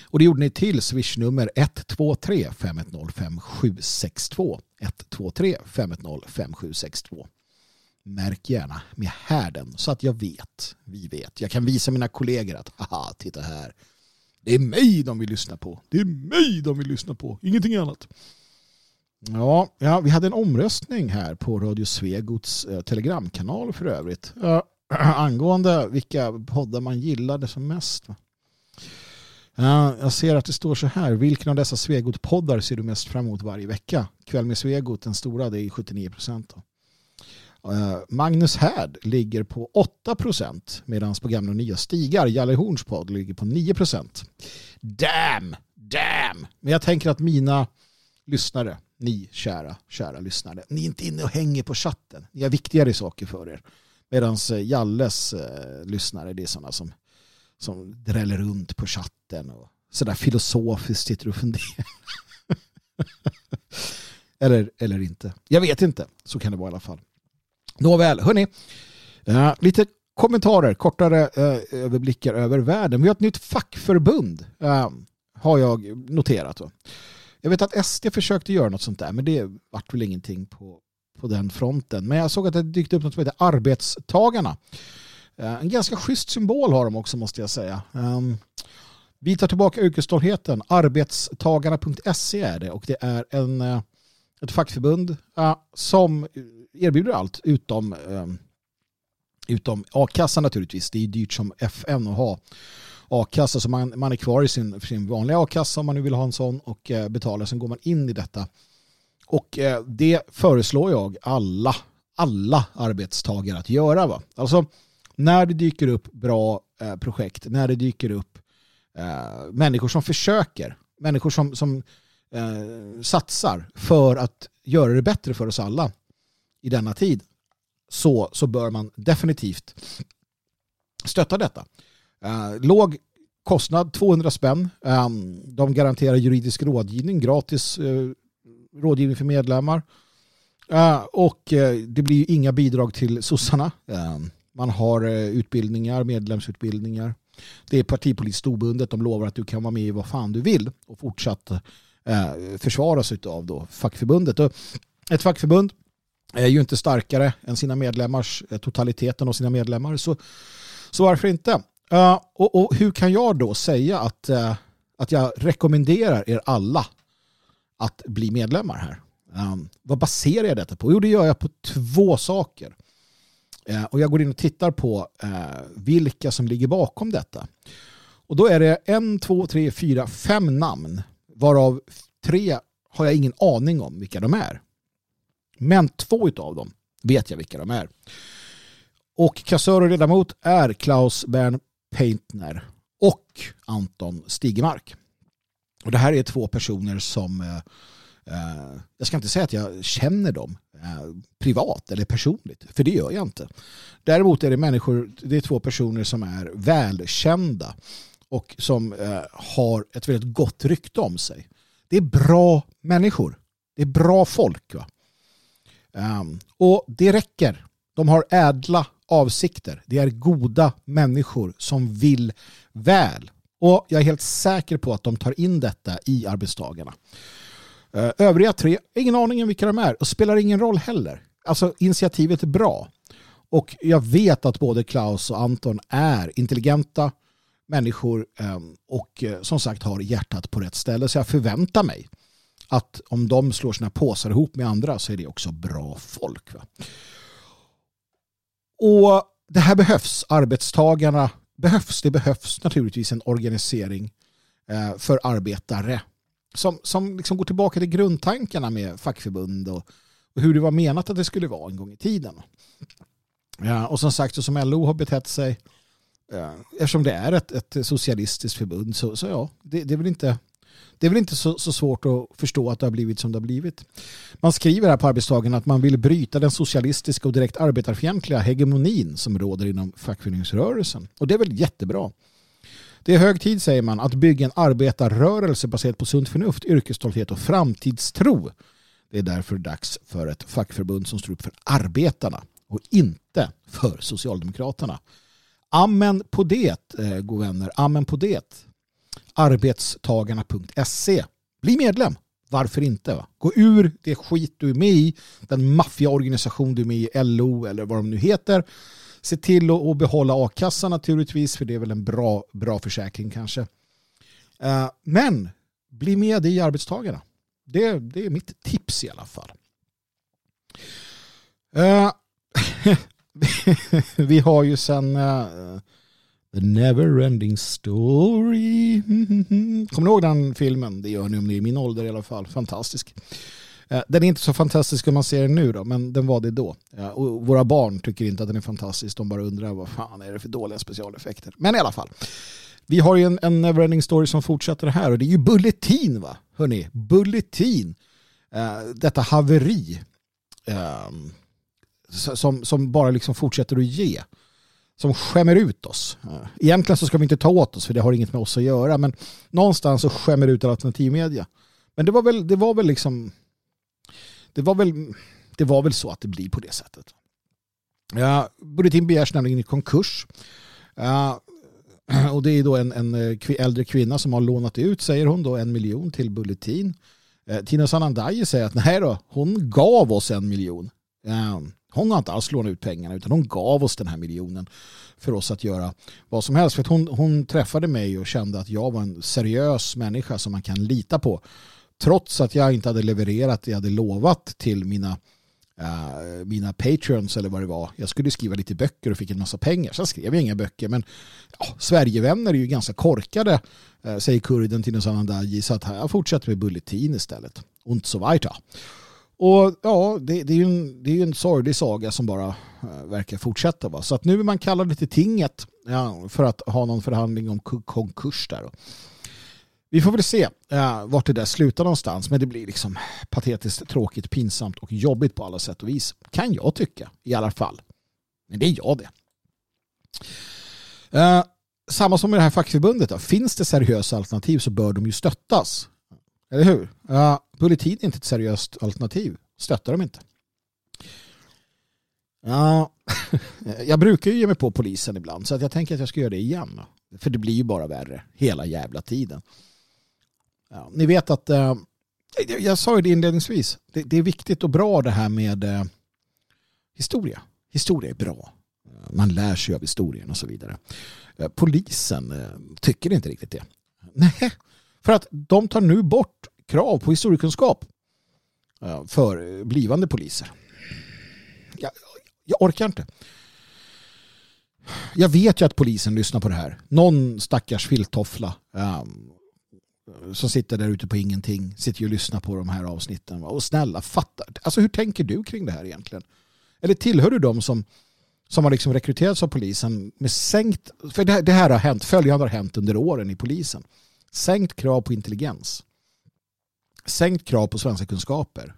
Speaker 1: Och det gjorde ni till swishnummer 123 510 5762. 123 510 5762 märk gärna med härden så att jag vet, vi vet. Jag kan visa mina kollegor att haha, titta här. Det är mig de vill lyssna på. Det är mig de vill lyssna på, ingenting annat. Ja, ja vi hade en omröstning här på Radio Svegots eh, telegramkanal för övrigt. Eh, angående vilka poddar man gillade som mest. Uh, jag ser att det står så här. Vilken av dessa Svegot-poddar ser du mest fram emot varje vecka? Kväll med Svegot, den stora, det är 79 procent. Eh, Magnus Härd ligger på 8 procent medan på gamla och nya stigar Jalle Horns podd ligger på 9 procent. Damn, damn. Men jag tänker att mina lyssnare, ni kära, kära lyssnare, ni är inte inne och hänger på chatten. Ni har viktigare saker för er. Medan eh, Jalles eh, lyssnare, det är sådana som, som dräller runt på chatten och sådär filosofiskt sitter och funderar. Eller, eller inte. Jag vet inte. Så kan det vara i alla fall. Nåväl, hörni. Uh, lite kommentarer, kortare uh, överblickar över världen. Vi har ett nytt fackförbund. Uh, har jag noterat. Då. Jag vet att SD försökte göra något sånt där, men det vart väl ingenting på, på den fronten. Men jag såg att det dykt upp något som heter Arbetstagarna. En ganska schysst symbol har de också måste jag säga. Um, vi tar tillbaka yrkesstoltheten. Arbetstagarna.se är det och det är en, ett fackförbund uh, som erbjuder allt utom, um, utom a-kassa naturligtvis. Det är dyrt som FN att ha a-kassa så man, man är kvar i sin, sin vanliga a-kassa om man nu vill ha en sån och uh, betalar. Sen går man in i detta. Och uh, det föreslår jag alla, alla arbetstagare att göra. Va? Alltså när det dyker upp bra uh, projekt, när det dyker upp uh, människor som försöker, människor som, som Eh, satsar för att göra det bättre för oss alla i denna tid så, så bör man definitivt stötta detta. Eh, låg kostnad, 200 spänn. Eh, de garanterar juridisk rådgivning, gratis eh, rådgivning för medlemmar. Eh, och det blir ju inga bidrag till sossarna. Ehm, man har utbildningar, medlemsutbildningar. Det är partipolitiskt obundet. De lovar att du kan vara med i vad fan du vill och fortsatt Eh, försvaras av då fackförbundet. Och ett fackförbund är ju inte starkare än sina medlemmars, eh, totaliteten av sina medlemmar. Så, så varför inte? Uh, och, och, hur kan jag då säga att, uh, att jag rekommenderar er alla att bli medlemmar här? Um, vad baserar jag detta på? Jo, det gör jag på två saker. Uh, och jag går in och tittar på vilka som ligger bakom detta. Och då är det en, två, tre, fyra, fem namn varav tre har jag ingen aning om vilka de är. Men två av dem vet jag vilka de är. Och kassör och ledamot är Klaus Bern Paintner och Anton Stigemark. Och det här är två personer som eh, eh, jag ska inte säga att jag känner dem eh, privat eller personligt, för det gör jag inte. Däremot är det människor, det är två personer som är välkända och som eh, har ett väldigt gott rykte om sig. Det är bra människor. Det är bra folk. Va? Um, och det räcker. De har ädla avsikter. Det är goda människor som vill väl. Och jag är helt säker på att de tar in detta i arbetstagarna. Uh, eh, övriga tre, ingen aning om vilka de är och spelar ingen roll heller. Alltså initiativet är bra. Och jag vet att både Klaus och Anton är intelligenta människor ehm, och eh, som sagt har hjärtat på rätt ställe. Så jag förväntar mig att om de slår sina påsar ihop med andra så är det också bra folk. Va? Och det här behövs. Arbetstagarna behövs. Det behövs naturligtvis en organisering eh, för arbetare som, som liksom går tillbaka till grundtankarna med fackförbund och, och hur det var menat att det skulle vara en gång i tiden. Ja, och som sagt, så som LO har betett sig, eftersom det är ett, ett socialistiskt förbund, så, så ja, det, det är väl inte det är väl inte så, så, svårt att förstå att det har blivit som det har blivit. Man skriver här på arbetstagen att man vill bryta den socialistiska och direkt arbetarfientliga hegemonin som råder inom fackföreningsrörelsen. Och det är väl jättebra. Det är hög tid, säger man, att bygga en arbetarrörelse baserad på sunt förnuft, yrkesstolthet och framtidstro. Det är därför dags för ett fackförbund som står upp för arbetarna och inte för Socialdemokraterna. Amen på det, eh, god vänner. Amen på det arbetstagarna.se. Bli medlem. Varför inte? Va? Gå ur det skit du är med i, den maffiaorganisation du är med i, LO eller vad de nu heter. Se till att behålla a-kassan naturligtvis, för det är väl en bra, bra försäkring kanske. Eh, men bli med i arbetstagarna. Det, det är mitt tips i alla fall. Eh, vi har ju sen uh, The Neverending Story. Kommer ni ihåg den filmen? Det gör ni om ni är i min ålder i alla fall. Fantastisk. Eh, den är inte så fantastisk om man ser den nu då, men den var det då. Och våra barn tycker inte att den är fantastisk. De bara undrar vad fan är det för dåliga specialeffekter. Men i alla fall. Vi har ju en, en Neverending Story som fortsätter här och det är ju Bulletin va? Hörrni, Bulletin. Uh, detta haveri. Ehm, som, som bara liksom fortsätter att ge som skämmer ut oss. Egentligen så ska vi inte ta åt oss för det har inget med oss att göra men någonstans så skämmer ut alternativmedia. Men det var väl, det var väl liksom det var väl, det var väl så att det blir på det sättet. Ja, Bulletin begärs nämligen i konkurs. Ja, och det är då en, en äldre kvinna som har lånat ut, säger hon, då, en miljon till Bulletin. Eh, Tina Sanandaji säger att nej då, hon gav oss en miljon. Um, hon har inte alls lånat ut pengarna utan hon gav oss den här miljonen för oss att göra vad som helst. För att hon, hon träffade mig och kände att jag var en seriös människa som man kan lita på. Trots att jag inte hade levererat det jag hade lovat till mina, uh, mina patrons eller vad det var. Jag skulle skriva lite böcker och fick en massa pengar. Sen skrev jag inga böcker. Men ja, Sverigevänner är ju ganska korkade, uh, säger kurden till Sanandaji. Så att jag fortsätter med Bulletin istället. Und so weiter. Och ja, det, det är ju en, det är en sorglig saga som bara eh, verkar fortsätta. Va? Så att nu är man kallad till tinget ja, för att ha någon förhandling om konkurs där. Vi får väl se ja, vart det där slutar någonstans. Men det blir liksom patetiskt, tråkigt, pinsamt och jobbigt på alla sätt och vis. Kan jag tycka i alla fall. Men det är jag det. Uh, samma som med det här fackförbundet. Då. Finns det seriösa alternativ så bör de ju stöttas. Eller hur? Ja, Bulletin är inte ett seriöst alternativ. Stöttar de inte. Ja, jag brukar ju ge mig på polisen ibland så att jag tänker att jag ska göra det igen. För det blir ju bara värre hela jävla tiden. Ja, ni vet att eh, jag sa ju det inledningsvis. Det, det, är viktigt och bra det här med eh, historia. Historia är bra. Man lär sig av historien och så vidare. Eh, polisen eh, tycker inte riktigt det. Nej, för att de tar nu bort krav på historiekunskap eh, för blivande poliser. Jag, jag orkar inte. Jag vet ju att polisen lyssnar på det här. Någon stackars filttoffla um, som sitter där ute på ingenting sitter ju och lyssnar på de här avsnitten. Och snälla, fatta. Alltså hur tänker du kring det här egentligen? Eller tillhör du dem som, som har liksom rekryterats av polisen med sänkt... För det, det här har hänt, följande har hänt under åren i polisen. Sänkt krav på intelligens. Sänkt krav på svenska kunskaper.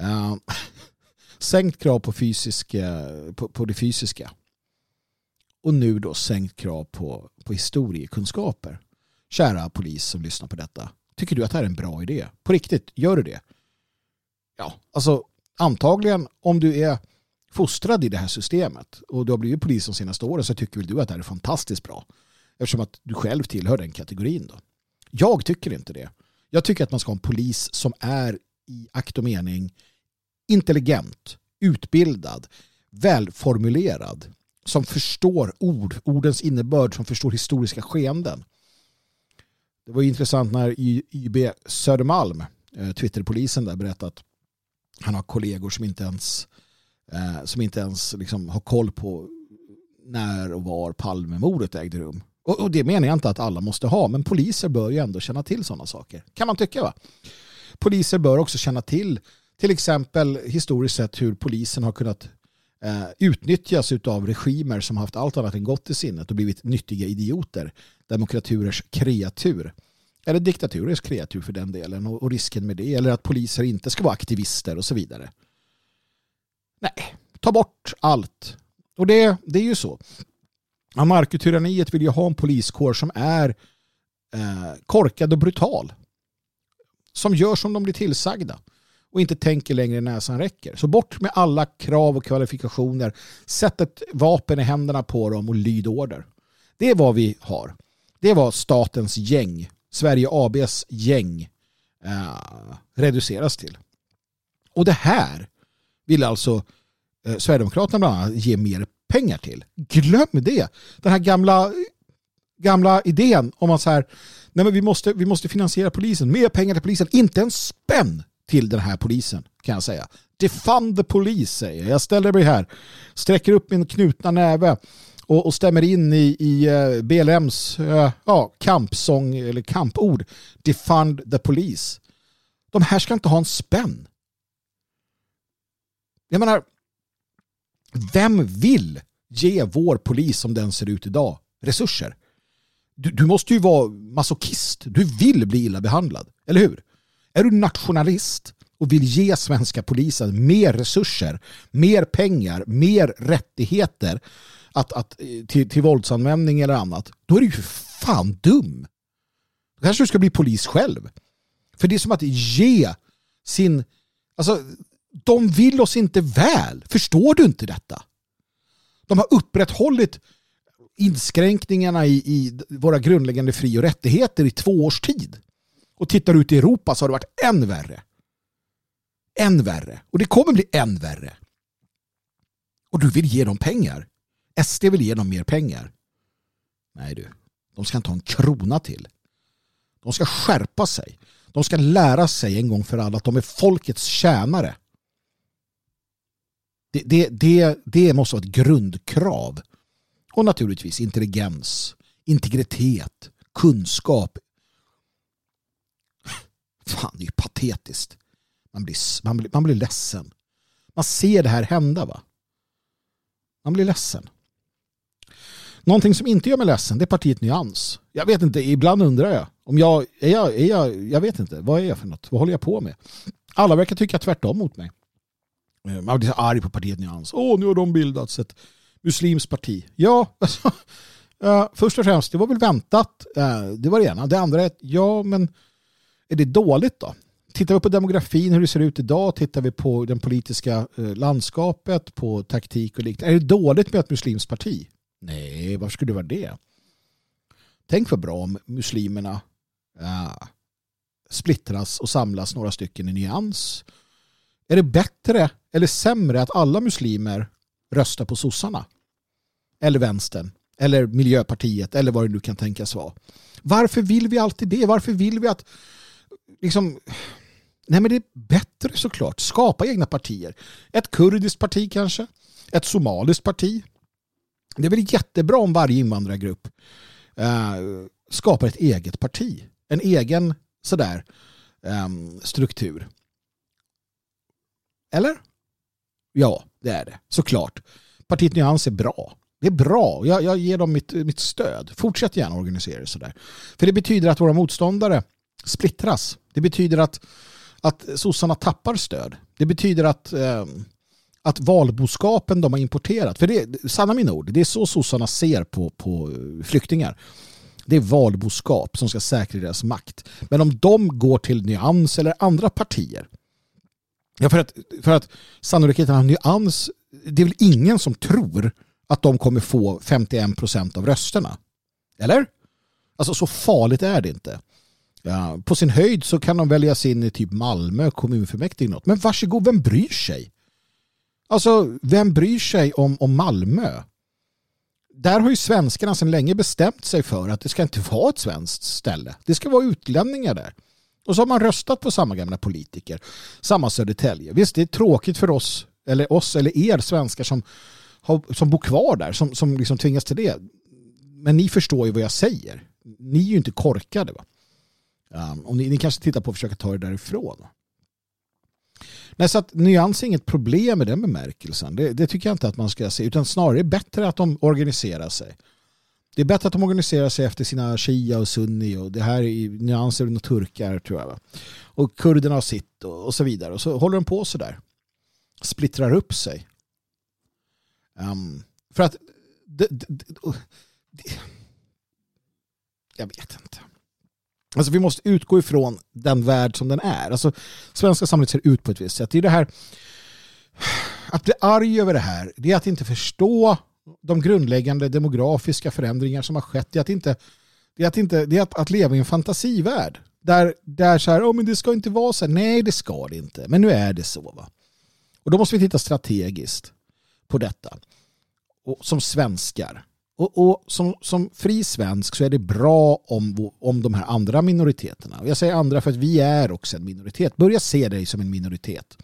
Speaker 1: Uh, sänkt krav på, fysiska, eh, på, på det fysiska. Och nu då sänkt krav på, på historiekunskaper. Kära polis som lyssnar på detta. Tycker du att det här är en bra idé? På riktigt, gör du det? Ja, alltså antagligen om du är fostrad i det här systemet och du har blivit polis de senaste åren så tycker väl du att det här är fantastiskt bra. Eftersom att du själv tillhör den kategorin då. Jag tycker inte det. Jag tycker att man ska ha en polis som är i akt och mening intelligent, utbildad, välformulerad, som förstår ord, ordens innebörd, som förstår historiska skeenden. Det var intressant när YB Södermalm, eh, Twitterpolisen där, berättade att han har kollegor som inte ens, eh, som inte ens liksom har koll på när och var Palmemordet ägde rum. Och, och, det menar jag inte att alla måste ha, men poliser bör ju ändå känna till sådana saker. Kan man tycka va? Poliser bör också känna till till exempel historiskt sett hur polisen har kunnat eh, utnyttjas av regimer som haft allt annat än gott i sinnet och blivit nyttiga idioter. Demokraturers kreatur. Eller diktaturers kreatur för den delen och, och risken med det. Eller att poliser inte ska vara aktivister och så vidare. Nej, ta bort allt. Och det, det är ju så. Anarkotyranniet vill ju ha en poliskår som är eh, korkad och brutal. Som gör som de blir tillsagda och inte tänker längre än näsan räcker. Så bort med alla krav och kvalifikationer. Sätt ett vapen i händerna på dem och lyd order. Det är vad vi har. Det var statens gäng, Sverige ABs gäng, eh, reduceras till. Och det här vill alltså eh, Sverigedemokraterna bland annat ge mer pengar till. Glöm det. Den här gamla, gamla idén om att så här, nej men vi, måste, vi måste finansiera polisen, mer pengar till polisen, inte en spänn till den här polisen kan jag säga. Defund the police säger jag. Jag ställer mig här, sträcker upp min knutna näve och, och stämmer in i, i eh, uh, BLMs uh, eh, ja, kampsång eller kampord. Defund the police. De här ska inte ha en spänn. Jag menar, vem vill ge vår polis som den ser ut idag resurser? Du, du måste ju vara masochist. Du vill bli illa behandlad, eller hur? Är du nationalist och vill ge svenska polisen mer resurser, mer pengar, mer rättigheter att, att, eh, till, till våldsanvändning eller annat, då är du ju fan dum. Då kanske du ska bli polis själv. För det är som att ge sin, Alltså, de vill oss inte väl. Förstår du inte detta? De har upprätthållit inskränkningarna i, i våra grundläggande fri och rättigheter i två års tid. Och tittar ut i Europa så har det varit än värre. Än värre. Och det kommer bli än värre. Och du vill ge dem pengar. SD vill ge dem mer pengar. Nej du, de ska inte ha en krona till. De ska skärpa sig. De ska lära sig en gång för alla att de är folkets tjänare. Det, det, det, det måste vara ett grundkrav. Och naturligtvis intelligens, integritet, kunskap. Fan, det är ju patetiskt. Man blir, man, blir, man blir ledsen. Man ser det här hända va? Man blir ledsen. Någonting som inte gör mig ledsen det är partiet Nyans. Jag vet inte, ibland undrar jag. Om jag, är jag, är jag, jag vet inte, vad är jag för något? Vad håller jag på med? Alla verkar tycka tvärtom mot mig. Eh, Man blir så arg på partiet Nyans. Åh, nu har de bildats ett muslimskt parti. Ja, alltså, uh, först och främst, det var väl väntat. Uh, det var det ena. Det andra är, att, ja, men är det dåligt då? Tittar vi på demografin, hur det ser ut idag, tittar vi på det politiska uh, landskapet, på taktik och liknande. Är det dåligt med ett muslimskt parti? Nej, varför skulle det vara det? Tänk vad bra om muslimerna uh, splittras och samlas några stycken i nyans. Är det bättre eller sämre att alla muslimer röstar på sossarna? Eller vänstern? Eller Miljöpartiet? Eller vad det nu kan tänkas vara. Varför vill vi alltid det? Varför vill vi att liksom Nej men det är bättre såklart. Skapa egna partier. Ett kurdiskt parti kanske. Ett somaliskt parti. Det är väl jättebra om varje invandrargrupp eh, skapar ett eget parti. En egen sådär eh, struktur. Eller? Ja, det är det. Såklart. Partiet Nyans är bra. Det är bra. Jag, jag ger dem mitt, mitt stöd. Fortsätt gärna organisera er sådär. För det betyder att våra motståndare splittras. Det betyder att, att sossarna tappar stöd. Det betyder att, eh, att valboskapen de har importerat, för det sanna mina ord, det är så sossarna ser på, på flyktingar. Det är valboskap som ska säkra deras makt. Men om de går till Nyans eller andra partier Ja, för att, för att sannolikheten av nyans, det är väl ingen som tror att de kommer få 51 procent av rösterna. Eller? Alltså så farligt är det inte. Ja, på sin höjd så kan de väljas in i typ Malmö kommunfullmäktige. Något. Men varsågod, vem bryr sig? Alltså, vem bryr sig om, om Malmö? Där har ju svenskarna sedan länge bestämt sig för att det ska inte vara ett svenskt ställe. Det ska vara utlänningar där. Och så har man röstat på samma gamla politiker. Samma Södertälje. Visst, det är tråkigt för oss eller oss eller er svenskar som, har, som bor kvar där, som, som liksom tvingas till det. Men ni förstår ju vad jag säger. Ni är ju inte korkade. Va? Um, och ni, ni, kanske tittar på att försöka ta er därifrån. Nej, så att nyans är inget problem med den bemärkelsen. Det, det tycker jag inte att man ska se. Utan snarare är det bättre att de organiserar sig. Det är bättre att de organiserar sig efter sina shia och sunni och det här är nyanser och turkar tror jag. Va? Och kurderna har sitt och, och, så vidare. Och så håller de på så där. Splittrar upp sig. Um, för att det, det, det, jag vet inte. Alltså vi måste utgå ifrån den värld som den är. Alltså svenska samhället ser ut på ett visst sätt. Det är det här att bli arg över det här, det är att inte förstå de grundläggande demografiska förändringar som har skett. Det är att, inte, det är att, inte, det är att, att leva i en fantasivärld. Där, där så här, oh, men det ska inte vara så här. Nej, det ska det inte. Men nu är det så. Va? Och då måste vi titta strategiskt på detta. Och, som svenskar. Och, och, som, som fri svensk så är det bra om, om de här andra minoriteterna. Och jag säger andra för att vi är också en minoritet. Börja se dig som en minoritet.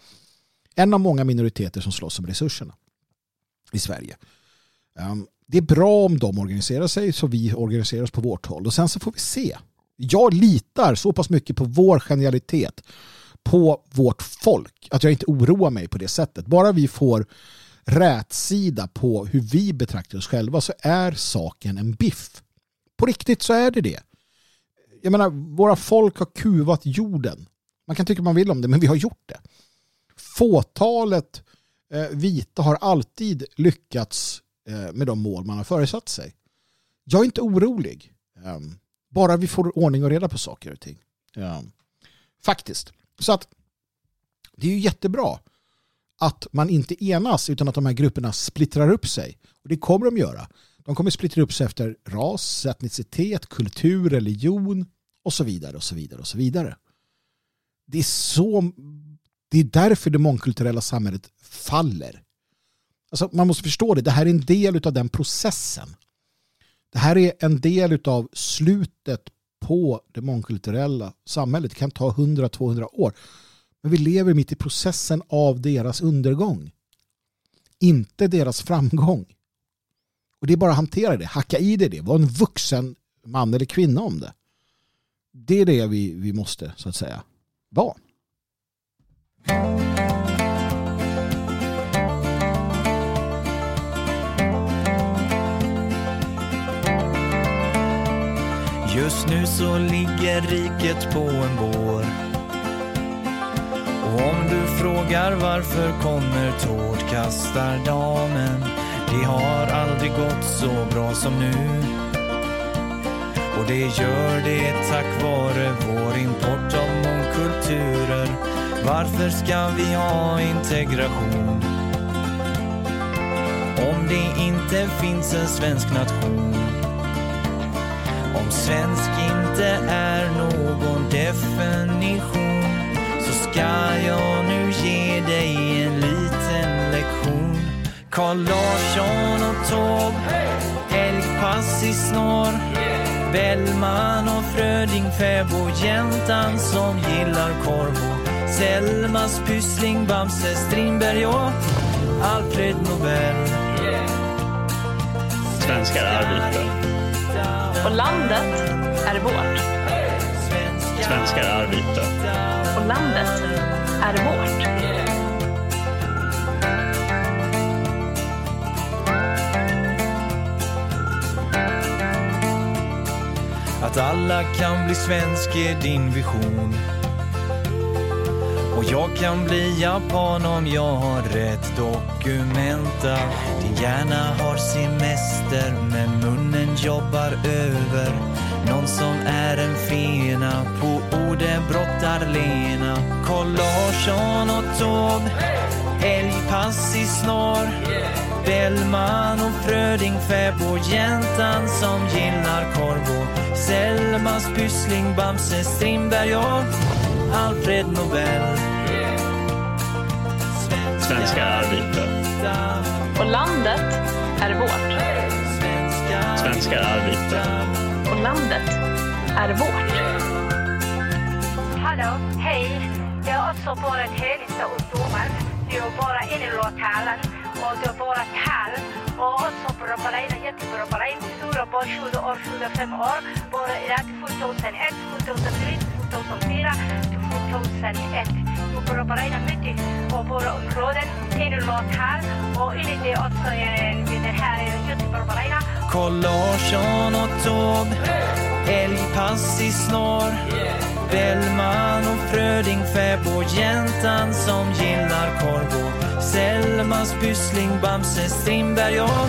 Speaker 1: En av många minoriteter som slåss om resurserna i Sverige. Ehm, det är bra om de organiserar sig så vi organiserar oss på vårt håll och sen så får vi se. Jag litar så pass mycket på vår genialitet på vårt folk att jag inte oroar mig på det sättet. Bara vi får rätsida på hur vi betraktar oss själva så är saken en biff. På riktigt så är det det. Jag menar, våra folk har kuvat jorden. Man kan tycka man vill om det, men vi har gjort det. Fåtalet eh, vita har alltid lyckats Eh, med de mål man har föresatt sig. Jag är inte orolig. Ehm, bara vi får ordning och reda på saker och ting. Ehm, faktiskt. Så att Det är ju jättebra att man inte enas utan att de här grupperna splittrar upp sig. Och det kommer de göra. De kommer splittra upp sig efter ras, etnicitet, kultur, religion och så vidare och så vidare och så vidare. Det är så det är därför det mångkulturella samhället faller. Alltså man måste förstå det, det här är en del av den processen. Det här är en del av slutet på det mångkulturella samhället. Det kan ta 100-200 år. Men vi lever mitt i processen av deras undergång. Inte deras framgång. Och det är bara att hantera det, hacka i det, det. var en vuxen man eller kvinna om det. Det är det vi, vi måste, så att säga, vara.
Speaker 4: Just nu så ligger riket på en bår. Och om du frågar varför kommer tårtkastardamen? Det har aldrig gått så bra som nu. Och det gör det tack vare vår import av mångkulturer. Varför ska vi ha integration? Om det inte finns en svensk nation. Om svensk inte är någon definition så ska jag nu ge dig en liten lektion. Carl Larsson och Taube, älgpass i snår. Bellman och Fröding, fäbo, jäntan som gillar korv och Selmas Pyssling, Bamse, Strindberg och Alfred Nobel.
Speaker 5: Svenskar är vita.
Speaker 6: Och landet är vårt.
Speaker 5: Svenskar är vita.
Speaker 6: Och landet är vårt.
Speaker 4: Att alla kan bli svensk är din vision. Och jag kan bli japan om jag har rätt dokumenta. Din hjärna har semester men munnen jobbar över. Någon som är en fena på ordet brottar-Lena. Carl Larsson och Taube älgpass i snar Bellman och Fröding, fäbo, jäntan som gillar korv och Selmas Pyssling, Bamse, Strindberg och Alfred Nobel.
Speaker 5: Svenskar är vita.
Speaker 6: Och landet är vårt.
Speaker 5: Svenskar är vita.
Speaker 6: Och landet är vårt.
Speaker 7: Hallå, hej. Det är också bara en helgsta ungdomar. Det är bara en i lokalen och det är bara tal. Och också dig, jättebra på dig. Stora på 20 år, 25 år. Bara i det 2001, 2003, 2004, 2001. Mycket och våra områden, en i lokal och det också den här jättebra på dig.
Speaker 4: Carl Larsson och tåg, älgpass i snår. Bellman och Fröding, fäbo, jäntan som gillar korv och Selmas Pyssling, Bamse, Strindberg och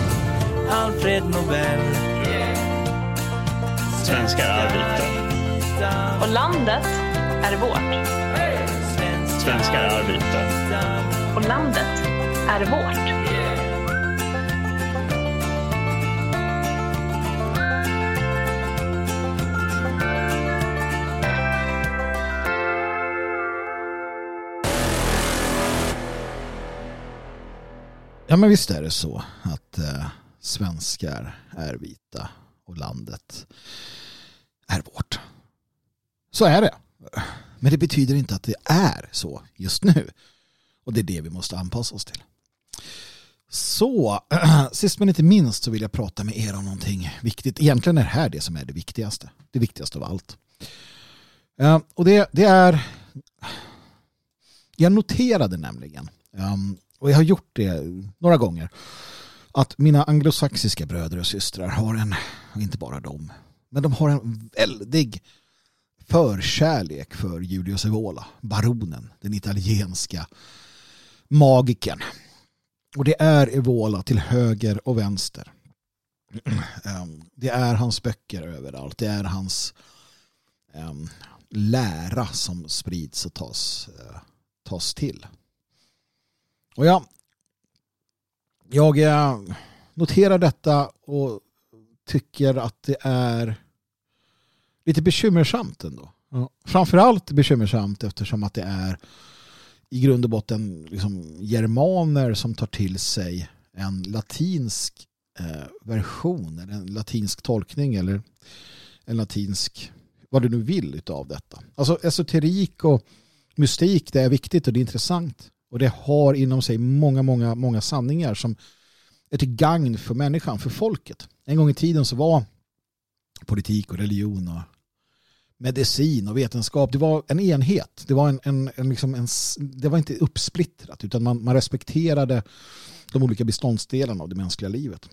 Speaker 4: Alfred Nobel.
Speaker 5: Svenskar är vita.
Speaker 6: Och landet är vårt.
Speaker 5: Svenskar är vita.
Speaker 6: Och landet är vårt.
Speaker 1: Ja men visst är det så att eh, svenskar är vita och landet är vårt. Så är det. Men det betyder inte att det är så just nu. Och det är det vi måste anpassa oss till. Så, sist men inte minst så vill jag prata med er om någonting viktigt. Egentligen är det här det som är det viktigaste. Det viktigaste av allt. Eh, och det, det är... Jag noterade nämligen, ehm, och jag har gjort det några gånger, att mina anglosaxiska bröder och systrar har en, och inte bara dem, men de har en väldig förkärlek för Julius Evola, baronen, den italienska magiken. Och det är Evola till höger och vänster. Ehm, det är hans böcker överallt. Det är hans ehm, lära som sprids och tas, eh, tas till. Och ja, jag eh, noterar detta och tycker att det är lite bekymmersamt ändå. Ja. Framförallt bekymmersamt eftersom att det är i grund och botten liksom germaner som tar till sig en latinsk eh, version, eller en latinsk tolkning eller en latinsk, vad du nu vill utav detta. Alltså esoterik och mystik, det är viktigt och det är intressant. Och det har inom sig många, många, många sanningar som är till gagn för människan, för folket. En gång i tiden så var politik och religion och medicin och vetenskap, det var en enhet. Det var, en, en, en, liksom en det var inte uppsplittrat utan man, man respekterade de olika beståndsdelarna av det mänskliga livet.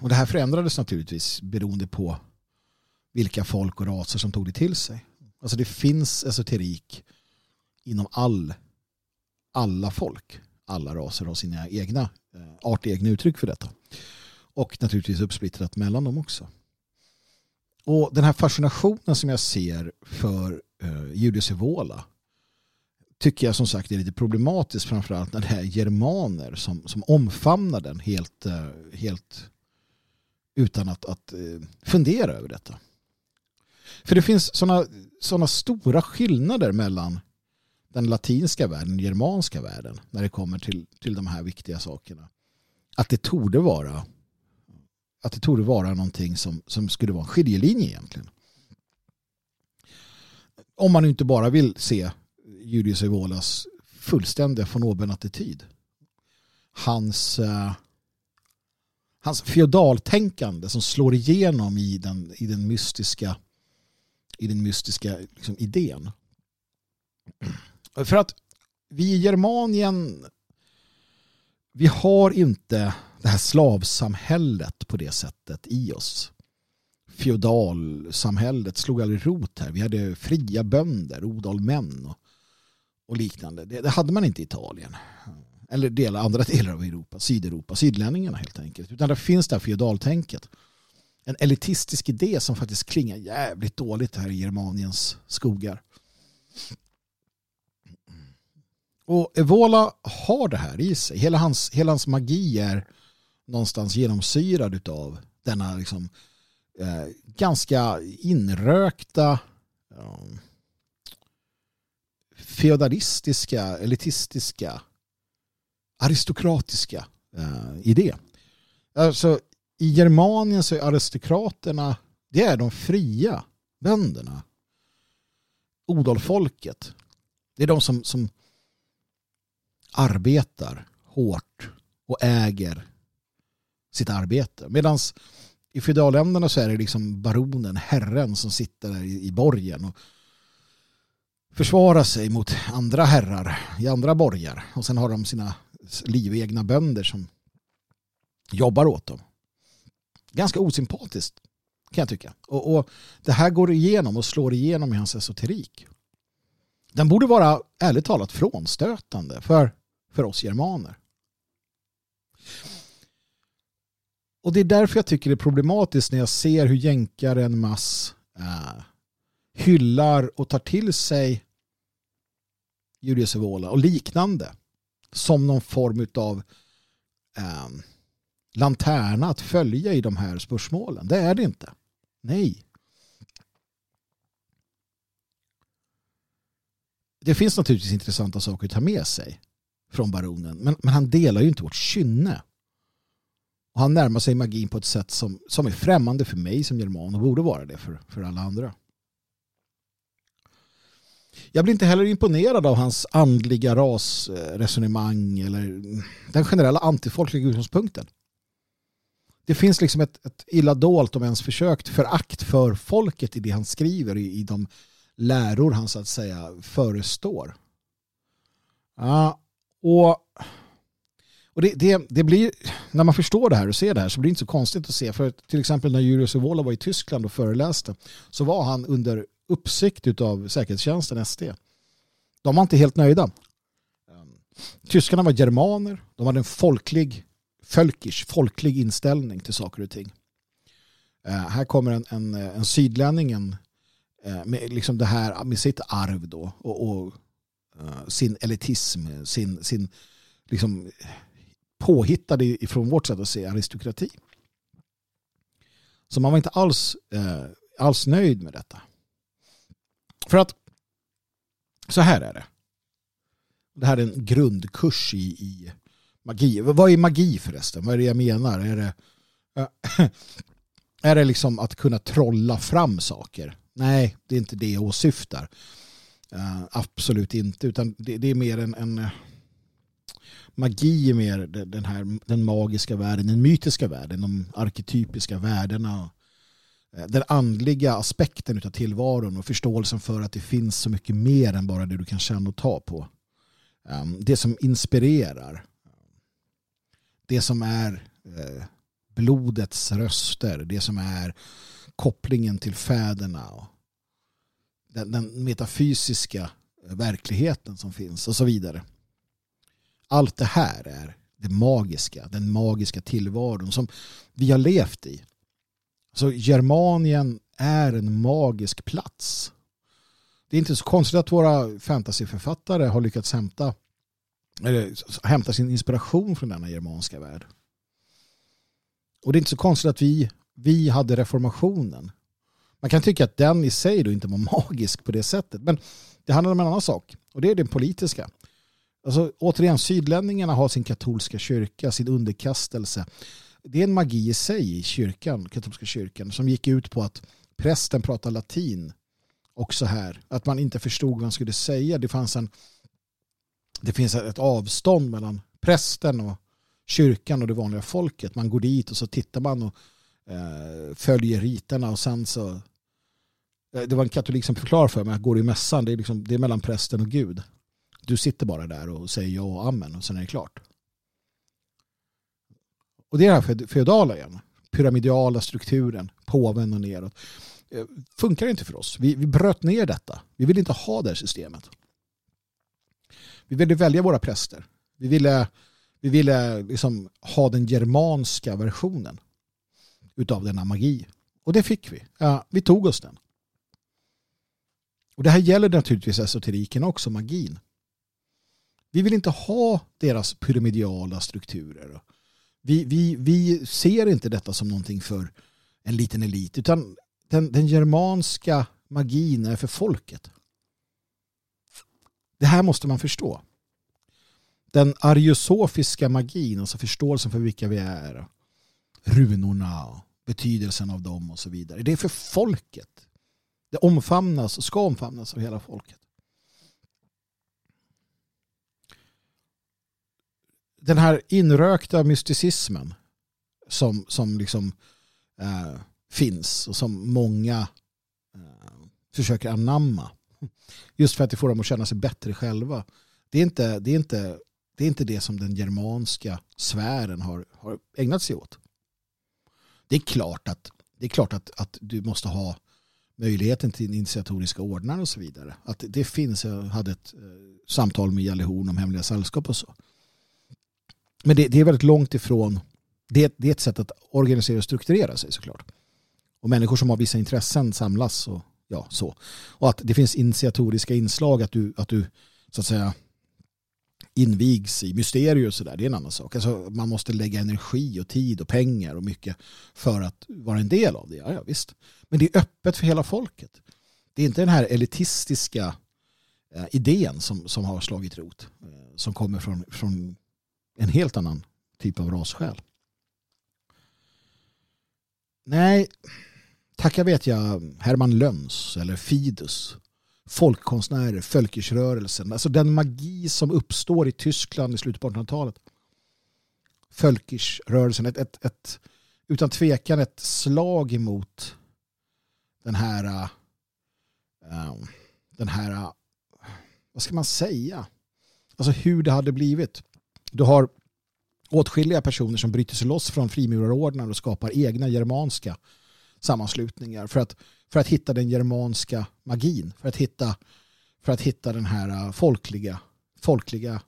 Speaker 1: Och det här förändrades naturligtvis beroende på vilka folk och raser som tog det till sig. Alltså det finns esoterik inom all, alla folk. Alla raser har sina egna eh, artegna uttryck för detta. Och naturligtvis uppsplittrat mellan dem också. Och den här fascinationen som jag ser för eh, Julius Evola tycker jag som sagt är lite problematiskt framförallt när det är germaner som, som omfamnar den helt, eh, helt utan att, att eh, fundera över detta. För det finns sådana såna stora skillnader mellan den latinska världen och den germanska världen när det kommer till, till de här viktiga sakerna. Att det torde vara att det torde vara någonting som, som skulle vara en skiljelinje egentligen. Om man inte bara vill se Julius Evolas fullständiga von oben-attityd. Hans, uh, hans feodaltänkande som slår igenom i den, i den mystiska, i den mystiska liksom, idén. För att vi i Germanien vi har inte det här slavsamhället på det sättet i oss. Feodalsamhället slog aldrig rot här. Vi hade fria bönder, odalmän och, och liknande. Det, det, hade man inte i Italien. Eller delar, andra delar av Europa, Sydeuropa, sydlänningarna helt enkelt. Utan det finns det här feodaltänket. En elitistisk idé som faktiskt klingar jävligt dåligt här i Germaniens skogar. Och Evola har det här i sig. Hela hans, hela hans magi är någonstans genomsyrad av denna liksom, eh, ganska inrökta eh, feodalistiska, elitistiska, aristokratiska eh, idé. Alltså, I Germanien så är aristokraterna det är de fria bönderna. Odalfolket. Det är de som, som arbetar hårt och äger sitt arbete. Medan i feodalländerna så är det liksom baronen, herren som sitter där i, borgen och försvarar sig mot andra herrar i andra borgar. Och sen har de sina livegna bönder som jobbar åt dem. Ganska osympatiskt kan jag tycka. Och, och, det här går igenom och slår igenom i hans esoterik. Den borde vara ärligt talat frånstötande för, för oss germaner. Och det är därför jag tycker det är problematiskt när jag ser hur jänkaren mass äh, hyllar och tar till sig Julius Evola och liknande som någon form av äh, eh, lanterna att följa i de här spörsmålen. Det är det inte. Nej. Det finns naturligtvis intressanta saker att ta med sig från baronen men, men han delar ju inte vårt kynne. Och han närmar sig magin på ett sätt som, som är främmande för mig som german och borde vara det för, för alla andra. Jag blir inte heller imponerad av hans andliga rasresonemang eller den generella antifolkliga utgångspunkten. Det finns liksom ett, ett illa dolt, om ens försökt, förakt för folket i det han skriver, i, i de läror han så att säga förestår. Ja, och och det, det, det, blir, när man förstår det här och ser det här så blir det inte så konstigt att se. För till exempel när Julius Evola var i Tyskland och föreläste så var han under uppsikt av säkerhetstjänsten SD. De var inte helt nöjda. Ehm, tyskarna var germaner. De hade en folklig, folkish, folklig inställning till saker och ting. Uh, här kommer en, en, en sydlänning uh, med, liksom det här, med sitt arv då och, och eh, sin elitism, sin, sin liksom påhittade från vårt sätt att se aristokrati. Så man var inte alls, eh, alls nöjd med detta. För att så här är det. Det här är en grundkurs i, i magi. Vad är magi förresten? Vad är det jag menar? Är det, äh, är det liksom att kunna trolla fram saker? Nej, det är inte det jag åsyftar. Uh, absolut inte, utan det, det är mer en, en magi är mer den här den magiska världen, den mytiska världen, de arketypiska värdena. Eh, den andliga aspekten av tillvaron och förståelsen för att det finns så mycket mer än bara det du kan känna och ta på. Ehm, det som inspirerar. Det som är eh, blodets röster, det som är kopplingen till fäderna. Den, den metafysiska eh, verkligheten som finns och så vidare allt det här är det magiska, den magiska tillvaron som vi har levt i. Så Germanien är en magisk plats. Det är inte så konstigt att våra fantasyförfattare har lyckats hämta, eller, hämta sin inspiration från denna germanska värld. Och det är inte så konstigt att vi, vi hade reformationen. Man kan tycka att den i sig då inte var magisk på det sättet. Men det handlar om en annan sak. Och det är den politiska. Alltså, återigen, sydlänningarna har sin katolska kyrka, sin underkastelse. Det är en magi i sig i kyrkan, katolska kyrkan, som gick ut på att prästen pratar latin också här. Att man inte förstod vad han skulle säga. Det, fanns en, det finns ett avstånd mellan prästen och kyrkan och det vanliga folket. Man går dit och så tittar man och eh, följer riterna och sen så eh, det var en katolik som förklarade för mig att går i mässan det är, liksom, det är mellan prästen och Gud. Du sitter bara där och säger ja och amen och sen är det klart. Och det är det här feodala igen. Pyramidiala strukturen, påven och neråt. Eh, funkar inte för oss. Vi, vi bröt ner detta. Vi vill inte ha det här systemet. Vi ville välja våra präster. Vi ville, vi ville liksom ha den germanska versionen utav denna magi. Och det fick vi. Ja, vi tog oss den. Och det här gäller naturligtvis esoteriken också, magin. Vi vill inte ha deras pyramidiala strukturer. Vi, vi, vi ser inte detta som någonting för en liten elit utan den, den germanska magin är för folket. Det här måste man förstå. Den ariosofiska magin, alltså förståelsen för vilka vi är, runorna, betydelsen av dem och så vidare. Det är för folket. Det omfamnas och ska omfamnas av hela folket. Den här inrökta mysticismen som, som liksom eh, finns och som många eh, försöker anamma just för att det får dem att känna sig bättre själva. Det är inte det, är inte, det, är inte det som den germanska sfären har, har ägnat sig åt. Det är klart att, det är klart att, att du måste ha möjligheten till initiatoriska ordnar och så vidare. Att det finns, jag hade ett eh, samtal med Jalle Horn om hemliga sällskap och så. Men det, det, är väldigt långt ifrån, det, det är ett sätt att organisera och strukturera sig såklart. Och människor som har vissa intressen samlas och ja, så. Och att det finns initiatoriska inslag att du, att du så att säga invigs i mysterier och sådär, det är en annan sak. Alltså, man måste lägga energi och tid och pengar och mycket för att vara en del av det. Ja, ja, visst. Men det är öppet för hela folket. Det är inte den här elitistiska eh, idén som, som har slagit rot. Eh, som kommer från, från en helt annan typ av rassjäl. Nej, tacka vet jag Herman Löns eller Fidus, folkkonstnärer, Völkischrörelsen, alltså den magi som uppstår i Tyskland i slutet på 1800-talet. Völkischrörelsen, ett, ett, ett, utan tvekan ett slag emot den här eh, den här vad ska man säga? Alltså hur det hade blivit. Du har åtskilliga personer som bryter sig loss från frimurarordnar och skapar egna germanska sammanslutningar för att, för att hitta den germanska magin, för att hitta, för att hitta den här äh, folkliga, folkliga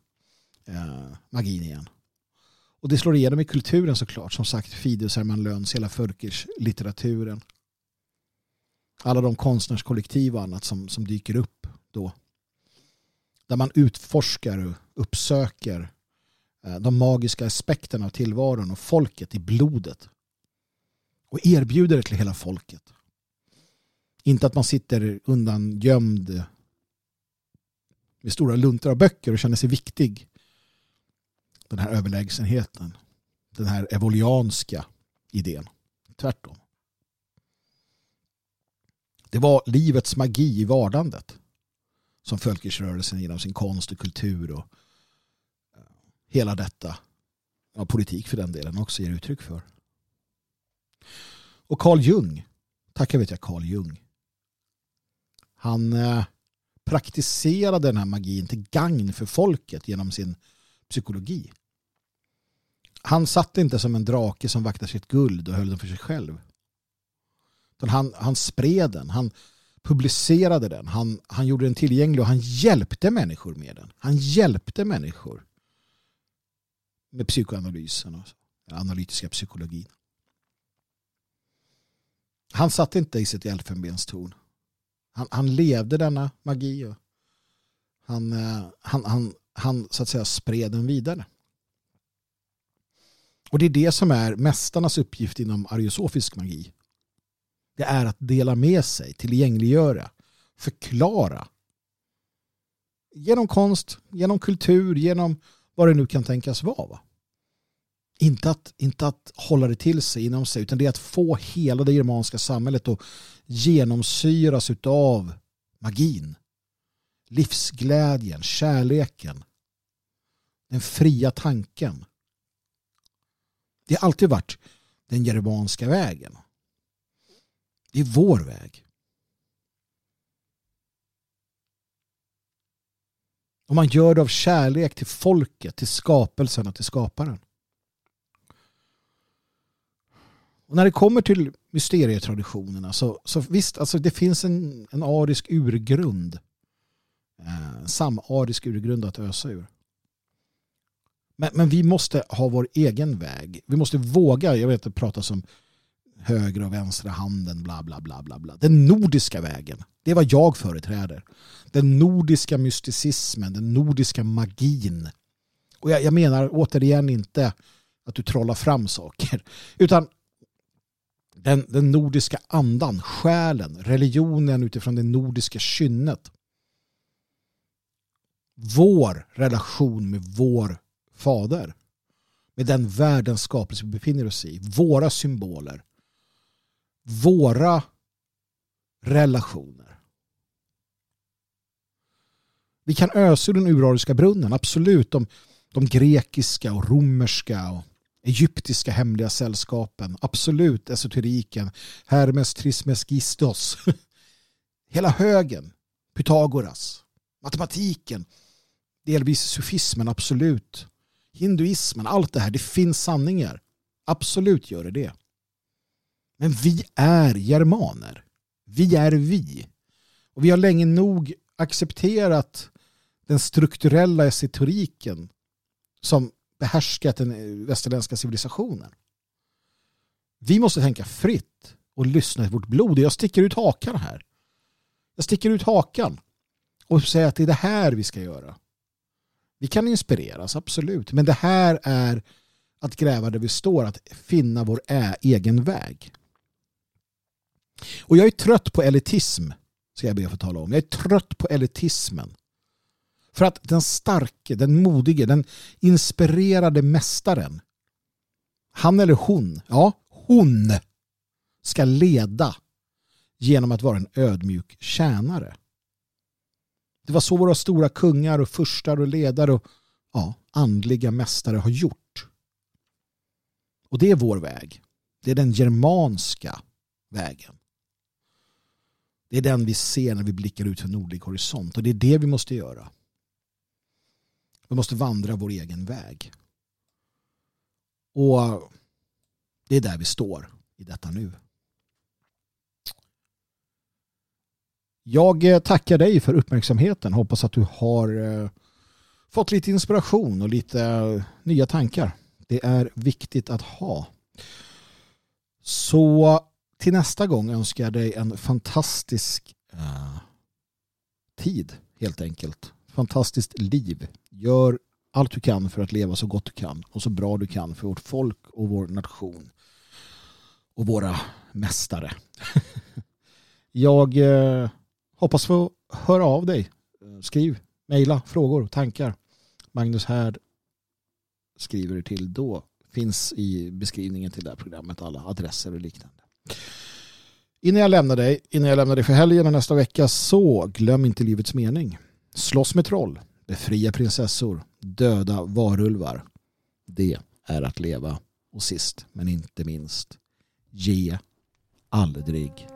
Speaker 1: eh, magin igen. Och det slår igenom i kulturen såklart, som sagt Fidus, Herman Löns, hela Fölkers litteraturen. Alla de konstnärskollektiv och annat som, som dyker upp då. Där man utforskar och uppsöker Eh, de magiska aspekterna av tillvaron och folket i blodet. Och erbjuder det till hela folket. Inte att man sitter undan gömd med stora luntor av böcker och känner sig viktig. Den här överlägsenheten. Den här evolianska idén. Tvärtom. Det var livets magi i vardandet som folkrörelsen genom sin konst och kultur och hela detta, ja, politik för den delen också ger uttryck för. Och Carl Jung, tackar vet jag Carl Jung. Han eh, praktiserade den här magin till gagn för folket genom sin psykologi. Han satt inte som en drake som vaktar sitt guld och höll den för sig själv. Han, han spred den, han publicerade den, han, han gjorde den tillgänglig och han hjälpte människor med den. Han hjälpte människor med psykoanalysen och analytiska psykologin. Han satt inte i sitt elfenbenstorn. Han, han levde denna magi och han, eh, han, han, han så att säga spred den vidare. Och det är det som är mästarnas uppgift inom ariosofisk magi. Det är att dela med sig, tillgängliggöra, förklara. Genom konst, genom kultur, genom vad det nu kan tänkas vara. Va? Inte, att, inte att hålla det till sig inom sig, utan det är att få hela det germanska samhället att genomsyras av magin. Livsglädjen, kärleken, den fria tanken. Det har alltid varit den germanska vägen. Det är vår väg. Och man gör det av kärlek till folket, till skapelsen och till skaparen. Och när det kommer till mysterietraditionerna så, så visst, alltså det finns en, en arisk urgrund. Eh, samarisk urgrund att ösa ur. Men, men vi måste ha vår egen väg. Vi måste våga, jag vet att det pratas om höger och vänstra handen, bla bla bla bla bla. Den nordiska vägen, det är vad jag företräder. Den nordiska mysticismen, den nordiska magin. Och jag, jag menar återigen inte att du trollar fram saker, utan den, den nordiska andan, själen, religionen utifrån det nordiska kynnet. Vår relation med vår fader. Med den världens skapelse vi befinner oss i. Våra symboler. Våra relationer. Vi kan ösa ur den urariska brunnen, absolut. De, de grekiska och romerska och egyptiska hemliga sällskapen, absolut esoteriken, Hermes Trismegistos, hela högen, Pythagoras, matematiken, delvis sufismen, absolut, hinduismen, allt det här, det finns sanningar. Absolut gör det det. Men vi är germaner. Vi är vi. Och vi har länge nog accepterat den strukturella esoteriken som behärskat den västerländska civilisationen. Vi måste tänka fritt och lyssna till vårt blod. Jag sticker ut hakan här. Jag sticker ut hakan och säger att det är det här vi ska göra. Vi kan inspireras, absolut. Men det här är att gräva där vi står, att finna vår egen väg. Och jag är trött på elitism, ska jag be att få tala om. Jag är trött på elitismen. För att den starke, den modige, den inspirerade mästaren, han eller hon, ja, hon ska leda genom att vara en ödmjuk tjänare. Det var så våra stora kungar och furstar och ledare och ja, andliga mästare har gjort. Och det är vår väg. Det är den germanska vägen. Det är den vi ser när vi blickar ut för nordlig horisont och det är det vi måste göra. Vi måste vandra vår egen väg. Och det är där vi står i detta nu. Jag eh, tackar dig för uppmärksamheten. Hoppas att du har eh, fått lite inspiration och lite eh, nya tankar. Det är viktigt att ha. Så till nästa gång önskar jag dig en fantastisk tid helt enkelt fantastiskt liv. Gör allt du kan för att leva så gott du kan och så bra du kan för vårt folk och vår nation och våra mästare. Jag eh, hoppas få höra av dig. Skriv, mejla, frågor, tankar. Magnus Härd skriver till då. Finns i beskrivningen till det här programmet alla adresser och liknande. Innan jag lämnar dig, innan jag lämnar dig för helgen och nästa vecka så glöm inte livets mening. Slåss med troll, befria prinsessor, döda varulvar. Det är att leva. Och sist men inte minst, ge aldrig